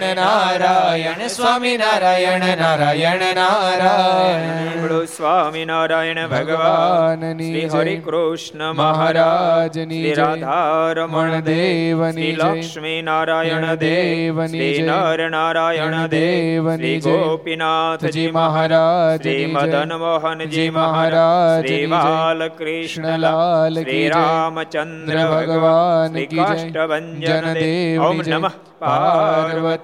નારાયણ નારાયણ સ્વામી નારાયણ નારાયણ નારાયણ. સ્વામી નારાયણ ભગવાન શ્રી હરિ કૃષ્ણ મહારાજની રાધારમણ દેવની લક્ષ્મી નારાયણ દેવની નર નારાયણ દેવની ગોપીનાથજી મહારાજ મદન મોહનજી મહારાજ શ્રી બાલકૃષ્ણ લાલ શ્રી રામચંદ્ર ભગવાન કાષ્ટભન દેવ નમઃ પાર્વતી